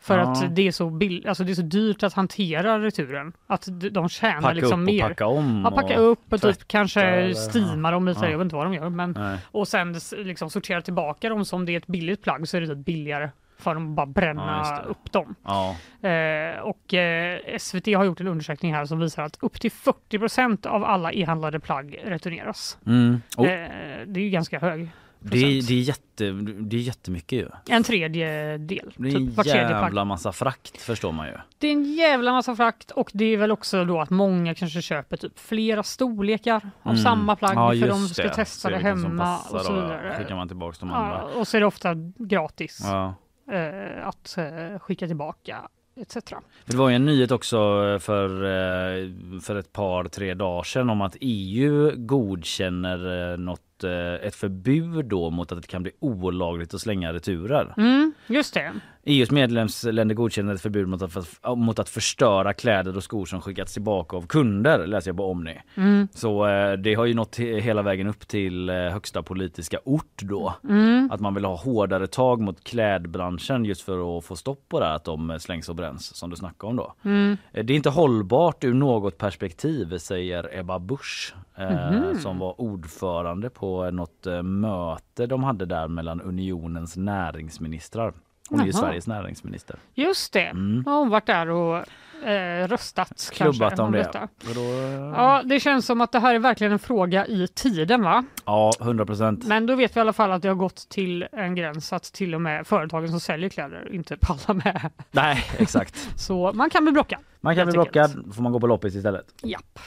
För Ja. att det är, så bill- alltså det är så dyrt att hantera returen. Att de tjänar Packa liksom upp och packa om Ja, packa och upp och typ kanske eller- steama dem lite. Ja. Jag vet inte vad de gör. Men, Nej. och sen liksom sortera tillbaka dem. Så om det är ett billigt plagg så är det typ billigare för att bara Ja, bränna det. upp dem. Ja. Eh, och eh, SVT har gjort en undersökning här som visar att upp till 40% av alla e-handlade plagg returneras. Mm. Och Eh, det är ju ganska hög det, är, det, är jätte, det är jättemycket ju. En tredjedel. Det är Typ en plagg. jävla massa frakt förstår man ju. Det är en jävla massa frakt och det är väl också då att många kanske köper typ flera storlekar av Mm. samma plagg Ja, för de ska det. testa det vilken som hemma och så vidare. Skickar man tillbaks de Ja, andra. och så är det ofta gratis Ja. Eh, att eh, skicka tillbaka etc. För det var ju en nyhet också för, eh, för ett par, tre dagar sedan om att EU godkänner något, ett förbud då mot att det kan bli olagligt att slänga returer. Mm, just det. EUs medlemsländer godkänner ett förbud mot att, mot att förstöra kläder och skor som skickats tillbaka av kunder, läser jag på Omni. Mm. Så eh, det har ju nått he- hela vägen upp till eh, högsta politiska ort då. Mm. Att man vill ha hårdare tag mot klädbranschen just för att få stopp på det här att de eh, slängs och bränns som du snackade om då. Mm. Eh, Det är inte hållbart ur något perspektiv säger Ebba Busch eh, Mhm. som var ordförande på något möte de hade där mellan unionens näringsministrar. Hon är ju Jaha. Sveriges näringsminister. Just det. Mm. Har hon varit där och eh, röstat Klubbat kanske, om det. eh, Ja, det känns som att det här är verkligen en fråga i tiden va? ja, 100 procent. Men då vet vi i alla fall att det har gått till en gräns att till och med företagen som säljer kläder inte pallar med. Nej, exakt. Så man kan bli blockad. Man kan bli blockad, får man gå på loppis istället. Japp.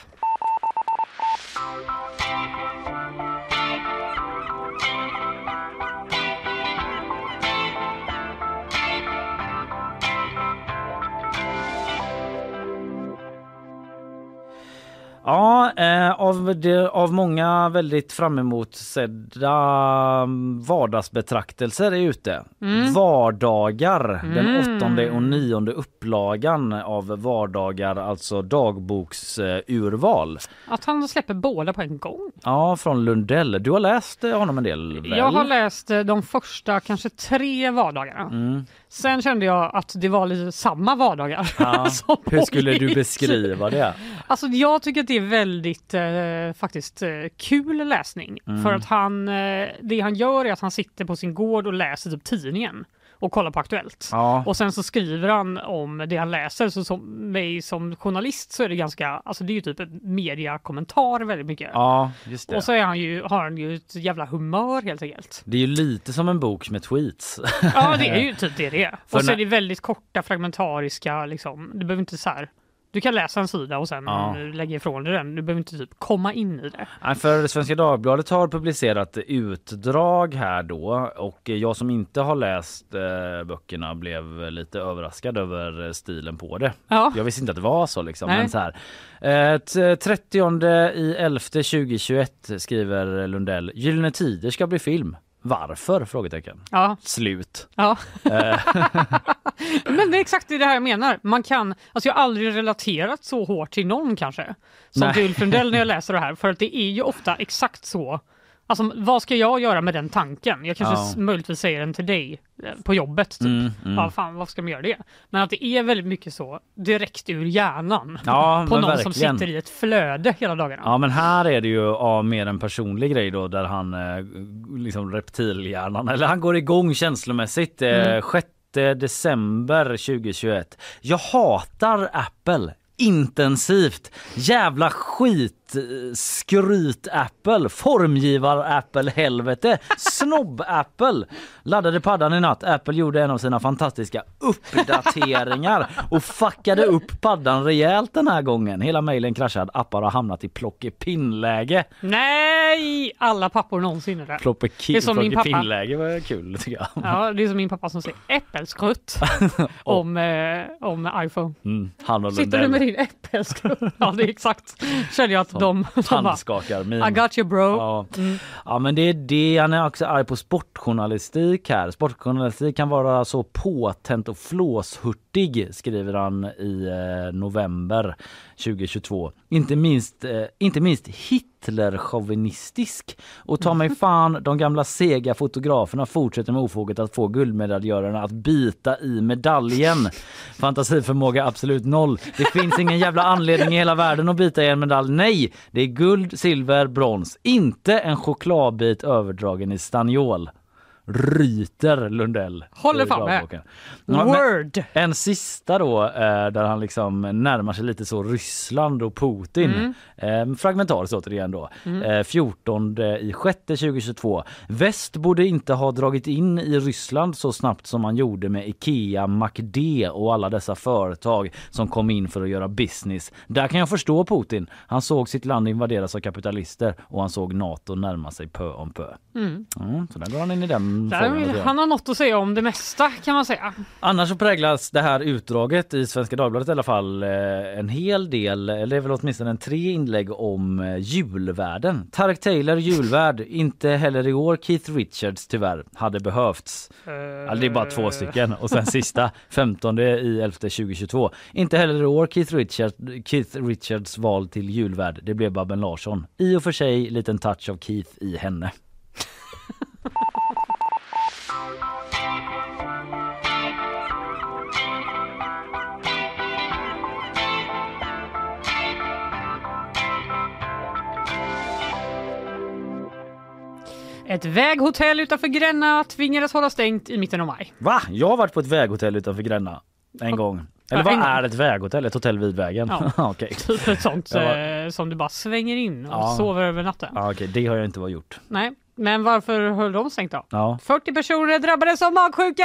Ja, eh, av, det, av många väldigt fram emot sedda mm, vardagsbetraktelser är ute. Mm. Vardagar, den Mm. åttonde och nionde upplagan av vardagar, alltså dagboksurval. Att han släpper båda på en gång. Ja, från Lundell. Du har läst eh, honom en del väl? Jag har läst eh, de första kanske tre vardagarna. Mm. Sen kände jag att det var lite samma vardagar. Ja. Hur skulle du beskriva det? Alltså jag tycker att det är väldigt eh, faktiskt eh, kul läsning. Mm. För att han, eh, det han gör är att han sitter på sin gård och läser typ tidningen och kollar på Aktuellt. Ja. Och sen så skriver han om det han läser. Så som mig som journalist så är det ganska, alltså det är ju typ en mediakommentar väldigt mycket. Ja, just det. Och så är han ju, har han ju ett jävla humör helt enkelt. Det är ju lite som en bok med tweets. Ja det är ju typ det det är. Och så är det väldigt korta fragmentariska liksom. Du behöver inte så här. Du kan läsa en sida och sen Ja. lägga ifrån dig den. Du behöver inte typ komma in i det. Nej, för Svenska Dagbladet har publicerat utdrag här då och jag som inte har läst eh, böckerna blev lite överraskad över stilen på det. Ja. Jag visste inte att det var så liksom. Nej. Men så här. Eh, t- 30 i 11 2021 skriver Lundell. Gyllene Tider ska bli film. Varför? Frågetecken. Ja. Slut. Ja. Eh, Men det är exakt det här jag menar. Man kan, alltså jag har aldrig relaterat så hårt till någon kanske. Som Nej. till Ulf Lundell när jag läser det här. För att det är ju ofta exakt så. Alltså vad ska jag göra med den tanken? Jag kanske Ja. möjligtvis säger den till dig eh, på jobbet. Typ. Mm, mm. Ja, fan, varför ska man göra det? Men att det är väldigt mycket så direkt ur hjärnan. Ja, på någon som verkligen. sitter i ett flöde hela dagarna. Ja men här är det ju av mer en personlig grej då där han eh, liksom reptilhjärnan eller han går igång känslomässigt. Eh, Mm. 6 december 2021. Jag hatar Apple intensivt. Jävla skit eh, skryt Apple, formgivar Apple helvete, snobb Apple. Laddade paddan i natt. Apple gjorde en av sina fantastiska uppdateringar och fuckade upp paddan rejält den här gången. Hela mejlen kraschad. Appar har hamnat i plockepinn-läge. Nej! Alla pappor någonsin är det. Ploppekin- Det är som min pappa. Plockepinn-läge var kul tycker jag. Ja, det är som min pappa som säger äppelskrutt om, eh, om iPhone. Mm, Sitter du med din äppelskrutt? Ja, det är exakt. Känner jag att de, handskakar min. I got you bro. Ja. Mm. ja men det är det, han är också arg på sportjournalistik här. Sportjournalistik kan vara så påtänt och flåshurtig skriver han i eh, november. 2022. Inte minst, eh, inte minst Hitlerchauvinistisk. Och ta mig fan, de gamla sega fotograferna fortsätter med ofoget att få guldmedaljörerna att bita i medaljen. Fantasiförmåga absolut noll. Det finns ingen jävla anledning i hela världen att bita i en medalj. Nej, det är guld, silver, brons. Inte en chokladbit överdragen i staniol. Ryter Lundell. Håller fan med. men Word! En sista då eh, där han liksom närmar sig lite så Ryssland och Putin. Eh, fragmentariskt återigen då. Mm. Eh, 14 i sjätte 2022. Väst borde inte ha dragit in i Ryssland så snabbt som man gjorde med Ikea, MacD och alla dessa företag som kom in för att göra business. Där kan jag förstå Putin. Han såg sitt land invaderas av kapitalister och han såg NATO närma sig pö om pö. Mm. Mm, så där går han in i den Där, grann. han har något att säga om det mesta kan man säga. Annars så präglas det här utdraget i Svenska Dagbladet i alla fall eh, en hel del, eller väl åtminstone en tre inlägg om eh, julvärden. Tarek Taylor julvärd, inte heller i år Keith Richards tyvärr, hade behövts. Alltså det är bara två stycken och sen sista 15 i 11 2022. Inte heller i år Keith Richards, Keith Richards val till julvärd. Det blev Babben Larsson. I och för sig liten touch av Keith i henne. Ett väghotell utanför Gränna tvingades hålla stängt i mitten av maj. Va? Jag har varit på ett väghotell utanför Gränna en gång. Eller vad är ett väghotell? Ett hotell vid vägen? Ja. Okej. Typ ett sånt var- eh, som du bara svänger in och Ja. sover över natten. Ja, okej, det har jag inte gjort. Nej, men varför höll de stängt då? Ja. 40 personer drabbades av magsjuka!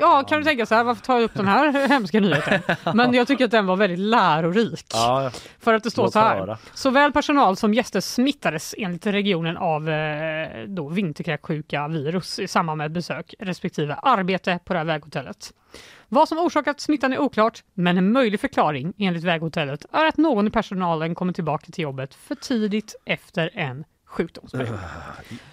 Ja, kan du tänka så här, varför tar jag upp den här hemska nyheten? Men jag tycker att den var väldigt lärorik. Ja, För att det står Låt så här. höra. Såväl personal som gäster smittades enligt regionen av eh, då vinterkräksjuka virus i samband med besök respektive arbete på det här väghotellet. Vad som orsakat smittan är oklart, men en möjlig förklaring enligt väghotellet är att någon i personalen kommer tillbaka till jobbet för tidigt efter en sjukdomsperiod.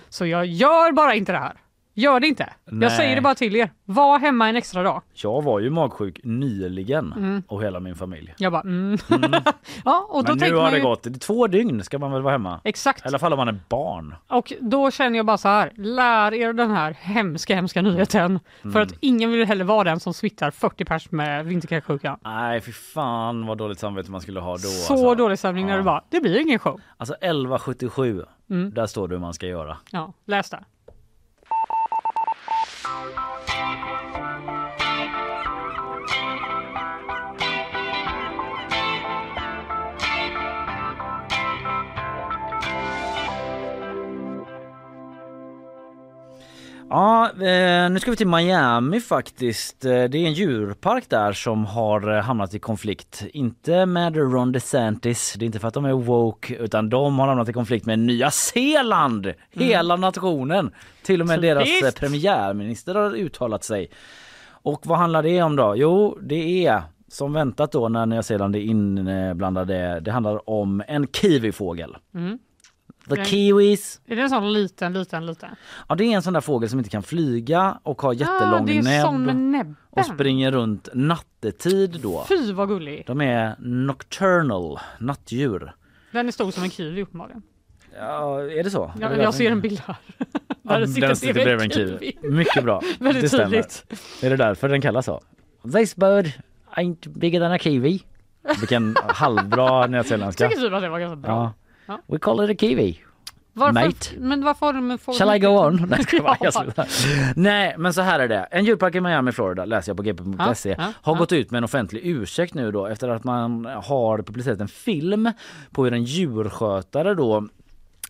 Så jag gör bara inte det här. Gör det inte. Nej. Jag säger det bara till er. Var hemma en extra dag. Jag var ju magsjuk nyligen Mm. och hela min familj. Jag bara mm. ja, och då Men nu har det ju... gått. Det är två dygn ska man väl vara hemma? Exakt. I alla fall om man är barn. Och då känner jag bara så här, lär er den här hemska, hemska nyheten. Mm. För att ingen vill heller vara den som smittar 40 pers med vinterkräksjuka. Nej fy fan vad dåligt samvete man skulle ha då. Så alltså. dålig när Ja. det bara, det blir ingen show. Alltså 1177, Mm. där står det hur man ska göra. Ja, läs där. Ja, eh, nu ska vi till Miami faktiskt. Eh, Det är en djurpark där som har eh, hamnat i konflikt. Inte med Ron DeSantis, det är inte för att de är woke, utan de har hamnat i konflikt med Nya Zeeland. Hela nationen. Till och med deras eh, Typiskt. premiärminister har uttalat sig. Och vad handlar det om då? Jo, det är som väntat då när Nya Zeeland är inblandade. Det handlar om en kiwifågel. Mm. The kiwis. Är det en sån liten, liten, liten? Ja det är en sån där fågel som inte kan flyga och har jättelång ah, det är sån med näbb näbben. och springer runt nattetid då. Fy vad gullig. De är nocturnal, nattdjur. Den är stor som en kiwi uppenbarligen. Ja, är det så? Ja, det jag ser en bild här. Ja, Där det den sitter bredvid en kiwi. Mycket bra. Väldigt det stämmer. tydligt. Är det därför den kallas så? This bird ain't bigger than a kiwi. Vilken halvbra nyzeeländska. Tycker typ att det var ganska bra. Ja. Ja. We call it a kiwi. Varför, Mate. Men varför har de en fågel? Shall I go on? Nej, ska jag Ja. Nej, men så här är det. En djurpark i Miami, Florida, läser jag på gp.se, Ja, ja, har ja. gått ut med en offentlig ursäkt nu då efter att man har publicerat en film på hur en djurskötare då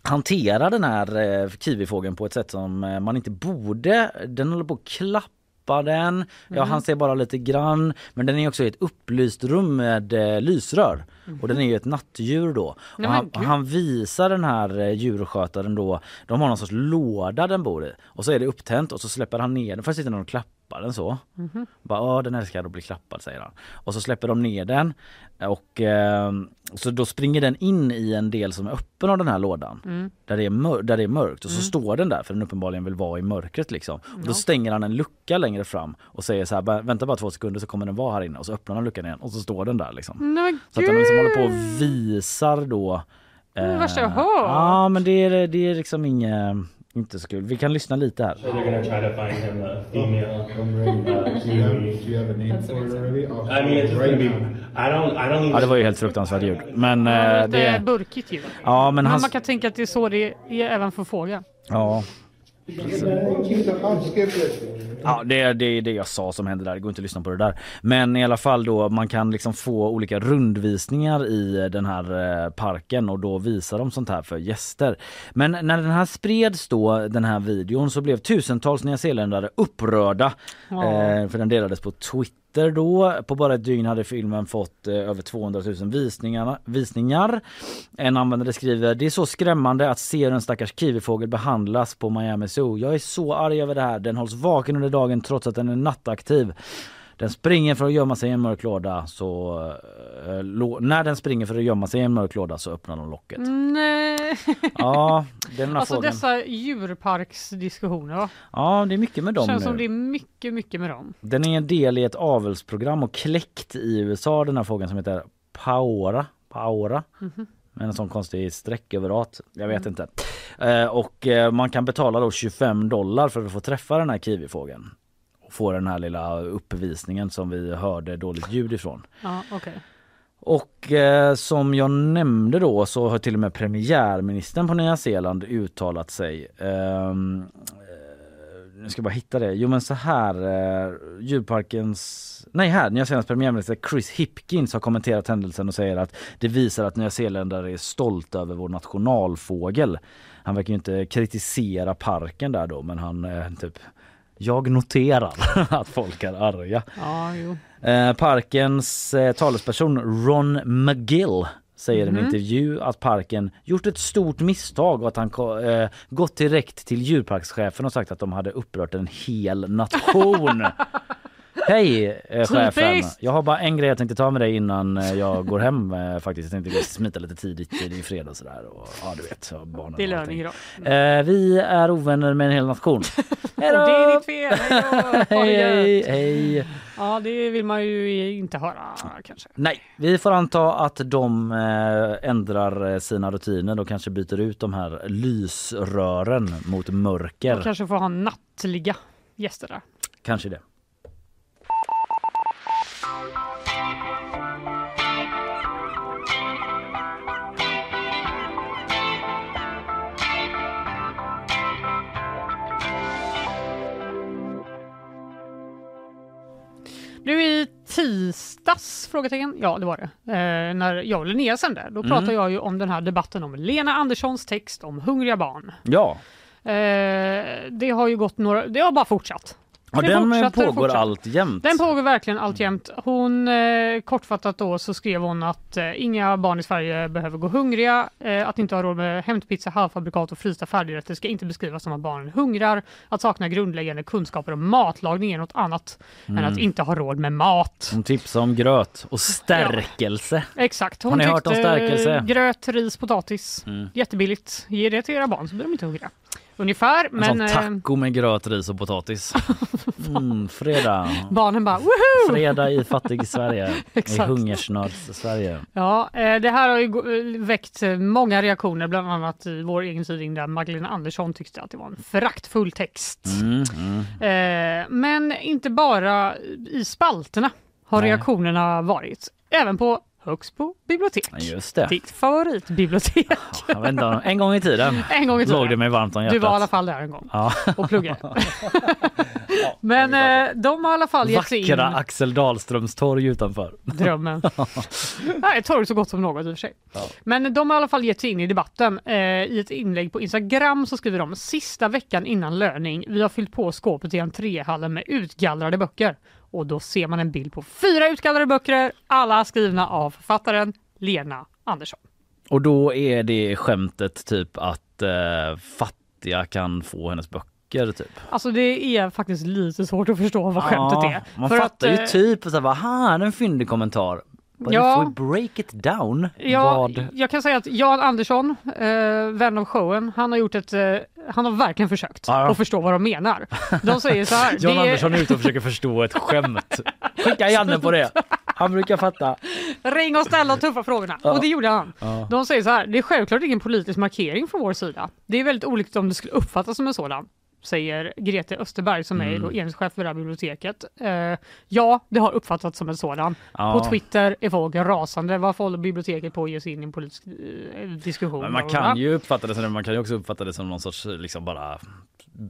hanterar den här eh, kiwifågeln på ett sätt som eh, man inte borde. Den håller på att klappa den. Ja, Mhm. han ser bara lite grann. Men den är också i ett upplyst rum med eh, lysrör. Och den är ju ett nattdjur då. Nej, han, han visar den här eh, djurskötaren då. De har någon sorts låda den bor i. Och så är det upptänt och så släpper han ner den. Först sitter den och klappar klappa den så. Mhm. Bara, Åh, den älskar att bli klappad säger han. Och så släpper de ner den och eh, så då springer den in i en del som är öppen av den här lådan. Mm. Där, det är där det är mörkt och så Mm. står den där för den uppenbarligen vill vara i mörkret liksom. Och då stänger han en lucka längre fram och säger så här, "Bara- vänta bara två sekunder så kommer den vara här inne och så öppnar han luckan igen och så står den där liksom. Men Så att den liksom håller på och visar då. Är det värsta jag hört. Ja men det är, det är liksom inget, inte så kul. Vi kan lyssna lite här. So they're gonna try to find him a female. Uh, Do you have, do you have a name for it already? I mean, it's just gonna be. I don't. I don't even. Ja det var ju helt fruktansvärt ljud. Men Ja, eh, det... burkigt ljud. Ja men Men han... man kan tänka att det är så det är även för fåglar. Ja. Ja, det är det, är det jag sa som hände där. Det går inte att lyssna på det där. Men i alla fall då, man kan liksom få olika rundvisningar i den här eh, parken och då visar de sånt här för gäster. Men när den här spreds då, den här videon, så blev tusentals nyzeeländare upprörda. Ja. Eh, för den delades på Twitter då. På bara ett dygn hade filmen fått eh, över 200 000 visningar, visningar. En användare skriver Det är så skrämmande att se hur en stackars kiwifågel behandlas på Miami Zoo. Jag är så arg över det här. Den hålls vaken under dagen trots att den är nattaktiv. Den springer för att gömma sig i en mörk låda så eh, lo- när den springer för att gömma sig i en mörk låda så öppnar de locket. Nej. Ja, den Alltså fågeln. dessa djurparksdiskussioner va? Ja, det är mycket med dem Känns nu. som det är mycket, mycket med dem. Den är en del i ett avelsprogram och kläckt i USA den här fågeln som heter Paora. Paora. Mhm. Med en sån konstig streck över at. Jag vet Mm. inte. Eh, och eh, man kan betala då 25 dollar för att få träffa den här kiwifågeln. Och få den här lilla uppvisningen som vi hörde dåligt ljud ifrån. Ja, okej. Och eh, som jag nämnde då så har till och med premiärministern på Nya Zeeland uttalat sig. Ehm, eh, nu ska jag bara hitta det. Jo men så här, eh, djurparkens... Nej här, Nya Zeelands premiärminister Chris Hipkins har kommenterat händelsen och säger att det visar att Nya Zeeländare är stolta över vår nationalfågel. Han verkar ju inte kritisera parken där då men han eh, typ jag noterar att folk är arga. Ja. Eh, parkens eh, talesperson Ron McGill säger i en Mhm. intervju att parken gjort ett stort misstag och att han eh, gått direkt till djurparkschefen och sagt att de hade upprört en hel nation. Hej eh, chefen! Jag har bara en grej jag tänkte ta med dig innan eh, jag går hem eh, faktiskt. Jag tänkte smita lite tidigt, det är ju fredag och sådär. Och, ja du vet, barnen Det är löning idag. Eh, vi är ovänner med en hel nation. Och det är ditt fel! Hej hej, hej! Ja, det vill man ju inte höra kanske. Nej, vi får anta att de ändrar sina rutiner och kanske byter ut de här lysrören mot mörker. Man kanske får ha nattliga gäster där. Kanske det. Nu i tisdags? Frågetecken. Ja, det var det. Eh, när jag och Linnea sände. Då Mm. pratade jag ju om den här debatten om Lena Anderssons text om hungriga barn. Ja, Eh, det har ju gått några... Det har bara fortsatt. Ja den pågår fortsätter. alltjämt. Den pågår verkligen alltjämt. Hon, eh, kortfattat då, så skrev hon att eh, inga barn i Sverige behöver gå hungriga. Eh, att inte ha råd med hämtpizza, halvfabrikat och frysta färdigrätter ska inte beskrivas som att barnen hungrar. Att sakna grundläggande kunskaper om matlagning är något annat än Mm. att inte ha råd med mat. Hon tipsade om gröt och stärkelse. Exakt. Har ni hört om stärkelse? Gröt, ris, potatis. Mm. Jättebilligt. Ge det till era barn så blir de inte hungriga. Ungefär. En Men sån eh, taco med gröt, ris och potatis. Mm, fredag. barnen bara woho! Fredag i fattig Sverige. I hungersnöds-Sverige. Ja, eh, det här har ju väckt eh, många reaktioner, bland annat i vår egen tidning där Magdalena Andersson tyckte att det var en föraktfull text. Mm, mm. Men inte bara i spalterna har Nej. reaktionerna varit, även på Högsbo bibliotek. Ja, Just det. Ditt favoritbibliotek. Jag vet inte, en gång i tiden En gång i tiden. låg det mig varmt om hjärtat. Du var i alla fall där en gång Ja. och pluggade. Men eh, de har i alla fall gett sig in Vackra Axel Dahlströms torg utanför. drömmen. Nej, torg så gott som något i och för sig. Men de har i alla fall gett sig in i debatten. Eh, I ett inlägg på Instagram så skriver de sista veckan innan löning. Vi har fyllt på skåpet i entréhallen med utgallrade böcker. Och då ser man en bild på fyra utgallrade böcker, alla skrivna av författaren Lena Andersson. Och då är det skämtet typ att eh, fattiga kan få hennes böcker typ. Alltså det är faktiskt lite svårt att förstå vad skämtet är. Man För fattar att, ju eh, typ så här, är en fyndig kommentar. But Ja. if we break it down, Ja, vad... jag kan säga att Jan Andersson, eh, vän av showen, han har gjort ett, eh, han har verkligen försökt Ja. att förstå vad de menar. De säger så här. Jan det Andersson är ute och försöker förstå ett skämt. Skicka Janne på det. Han brukar fatta. Ring och ställa de tuffa frågorna. Ja. Och det gjorde han. Ja. De säger så här, det är självklart ingen politisk markering från vår sida. Det är väldigt olyckligt om det skulle uppfattas som en sådan. Säger Grete Österberg som är Mm. då enhetschef för det här biblioteket. Eh, ja, det har uppfattats som en sådan. Ja. På Twitter är folk rasande. Varför håller biblioteket på att ge sig in i en politisk eh, diskussion? Men man kan ju uppfatta det som man kan ju också uppfatta det som någon sorts liksom bara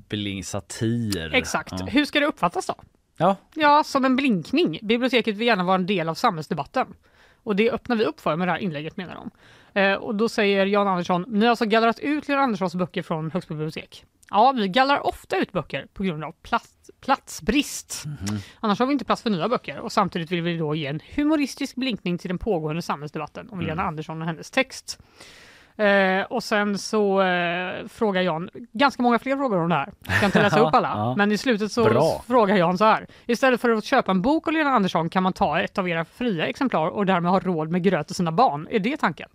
bling satir. Exakt. Ja. Hur ska det uppfattas då? Ja. Ja, som en blinkning. Biblioteket vill gärna vara en del av samhällsdebatten. Och det öppnar vi upp för med det här inlägget menar de. Eh, och då säger Jan Andersson, ni har alltså gallrat ut Jan Anderssons böcker från Högsbo bibliotek. Ja, vi gallrar ofta ut böcker på grund av plats, platsbrist. Mhm. Annars har vi inte plats för nya böcker och samtidigt vill vi då ge en humoristisk blinkning till den pågående samhällsdebatten om Mm. Lena Andersson och hennes text. Eh, och sen så eh, frågar Jan ganska många fler frågor om det här. Jag kan inte läsa upp alla, Ja. men i slutet så Bra. frågar Jan så här. Istället för att köpa en bok av Lena Andersson kan man ta ett av era fria exemplar och därmed ha råd med gröt till sina barn. Är det tanken?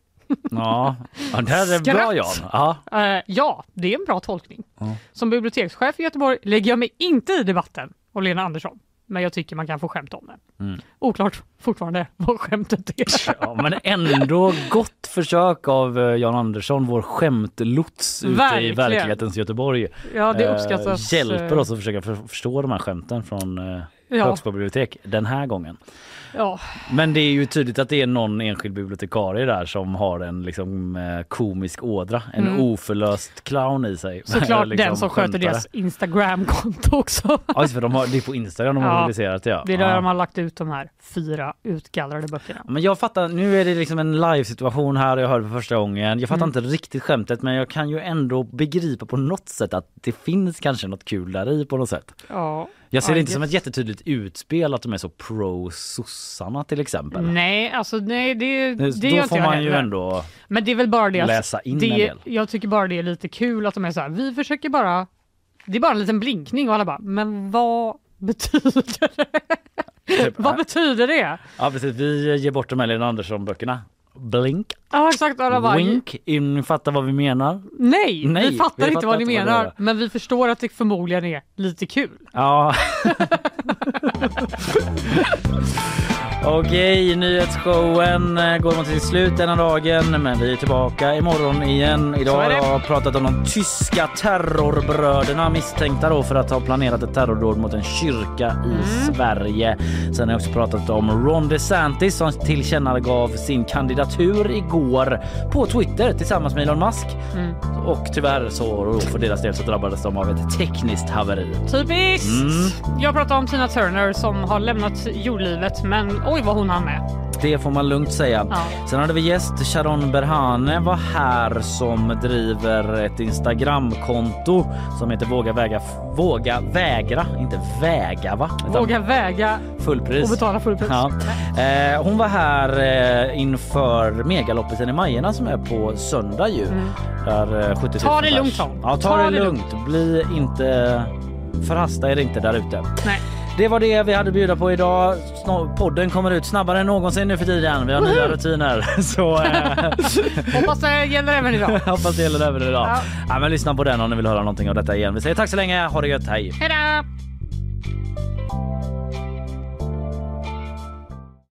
Ja, ja det här är Skratt. bra Jan. Ja. Eh, ja, det är en bra tolkning. Ja. Som bibliotekschef i Göteborg lägger jag mig inte i debatten om Lena Andersson. Men jag tycker man kan få skämt om det. Mm. Oklart fortfarande vad skämtet är. Ja, men ändå gott försök av eh, Jan Andersson, vår skämtlots ute i Verkligen. verklighetens Göteborg. Ja, det Eh, uppskattas, Hjälper oss att försöka för, förstå de här skämten från eh, Ja. Högsbo bibliotek den här gången. Ja, Men det är ju tydligt att det är någon enskild bibliotekarie där som har en liksom eh, komisk ådra, en Mm. oförlöst clown i sig. såklart Liksom den som sköter skämtare. deras Instagram-konto också. Ja, för de har, det är på Instagram de har Ja, mobiliserat ja. Det är där ja. de har lagt ut de här fyra utgallrade böckerna. Men jag fattar, nu är det liksom en live-situation här och jag hör det för första gången. Jag fattar Mm. inte riktigt skämtet men jag kan ju ändå begripa på något sätt att det finns kanske något kul där i på något sätt. Ja, Jag ser det inte som ett jättetydligt utspel att de är så pro sossarna till exempel. Nej, alltså nej, det, det, gör Då inte får jag man heller. ju ändå Men det är väl bara det att läsa in en det, del. jag tycker bara det är lite kul att de är så här, vi försöker bara, det är bara en liten blinkning och alla bara, men vad betyder det? Typ, vad betyder det? Ja precis, vi ger bort de här Lena Andersson-böckerna. Blink, Ja exakt, alla bara, wink, vad vi menar. nej, Nej, vi fattar vi inte fattar vad ni inte vad menar, är. men vi förstår att det förmodligen är lite kul. Ja. Okej, nyhetsshowen eh, går mot sitt slut denna dagen men vi är tillbaka imorgon igen. Idag har jag pratat om de tyska terrorbröderna misstänkta då för att ha planerat ett terrordåd mot en kyrka i Mm. Sverige. Sen har jag också pratat om Ron DeSantis som tillkännagav sin kandidatur igår på Twitter tillsammans med Elon Musk. Mm. Och tyvärr så för deras del så drabbades de av ett tekniskt haveri. Typiskt! Mm. Jag pratar om Tina Turner som har lämnat jordlivet, men oj vad hon hann med. Det får man lugnt säga. Ja. Sen hade vi gäst Sharon Berhane var här som driver ett Instagramkonto som heter Våga väga, våga vägra, inte väga va? Utan Våga väga fullpris. och betala fullpris. Ja. Eh, hon var här eh, inför megaloppet i Majorna som är på söndag ju. Mm. Där eh, 70 000 Ta det lugnt, Tom. Ja, ta, det, lugnt. Bli inte förhasta er inte där ute. Nej. Det var det vi hade att bjuda på idag. Podden kommer ut snabbare än någonsin nu för tiden. Vi har nya rutiner. Så eh, Hoppas det gäller även idag. hoppas det gäller även idag. Ja. Ja, men lyssna på den om ni vill höra någonting av detta igen. Vi säger tack så länge. Ha det gött. Hej! Hejdå!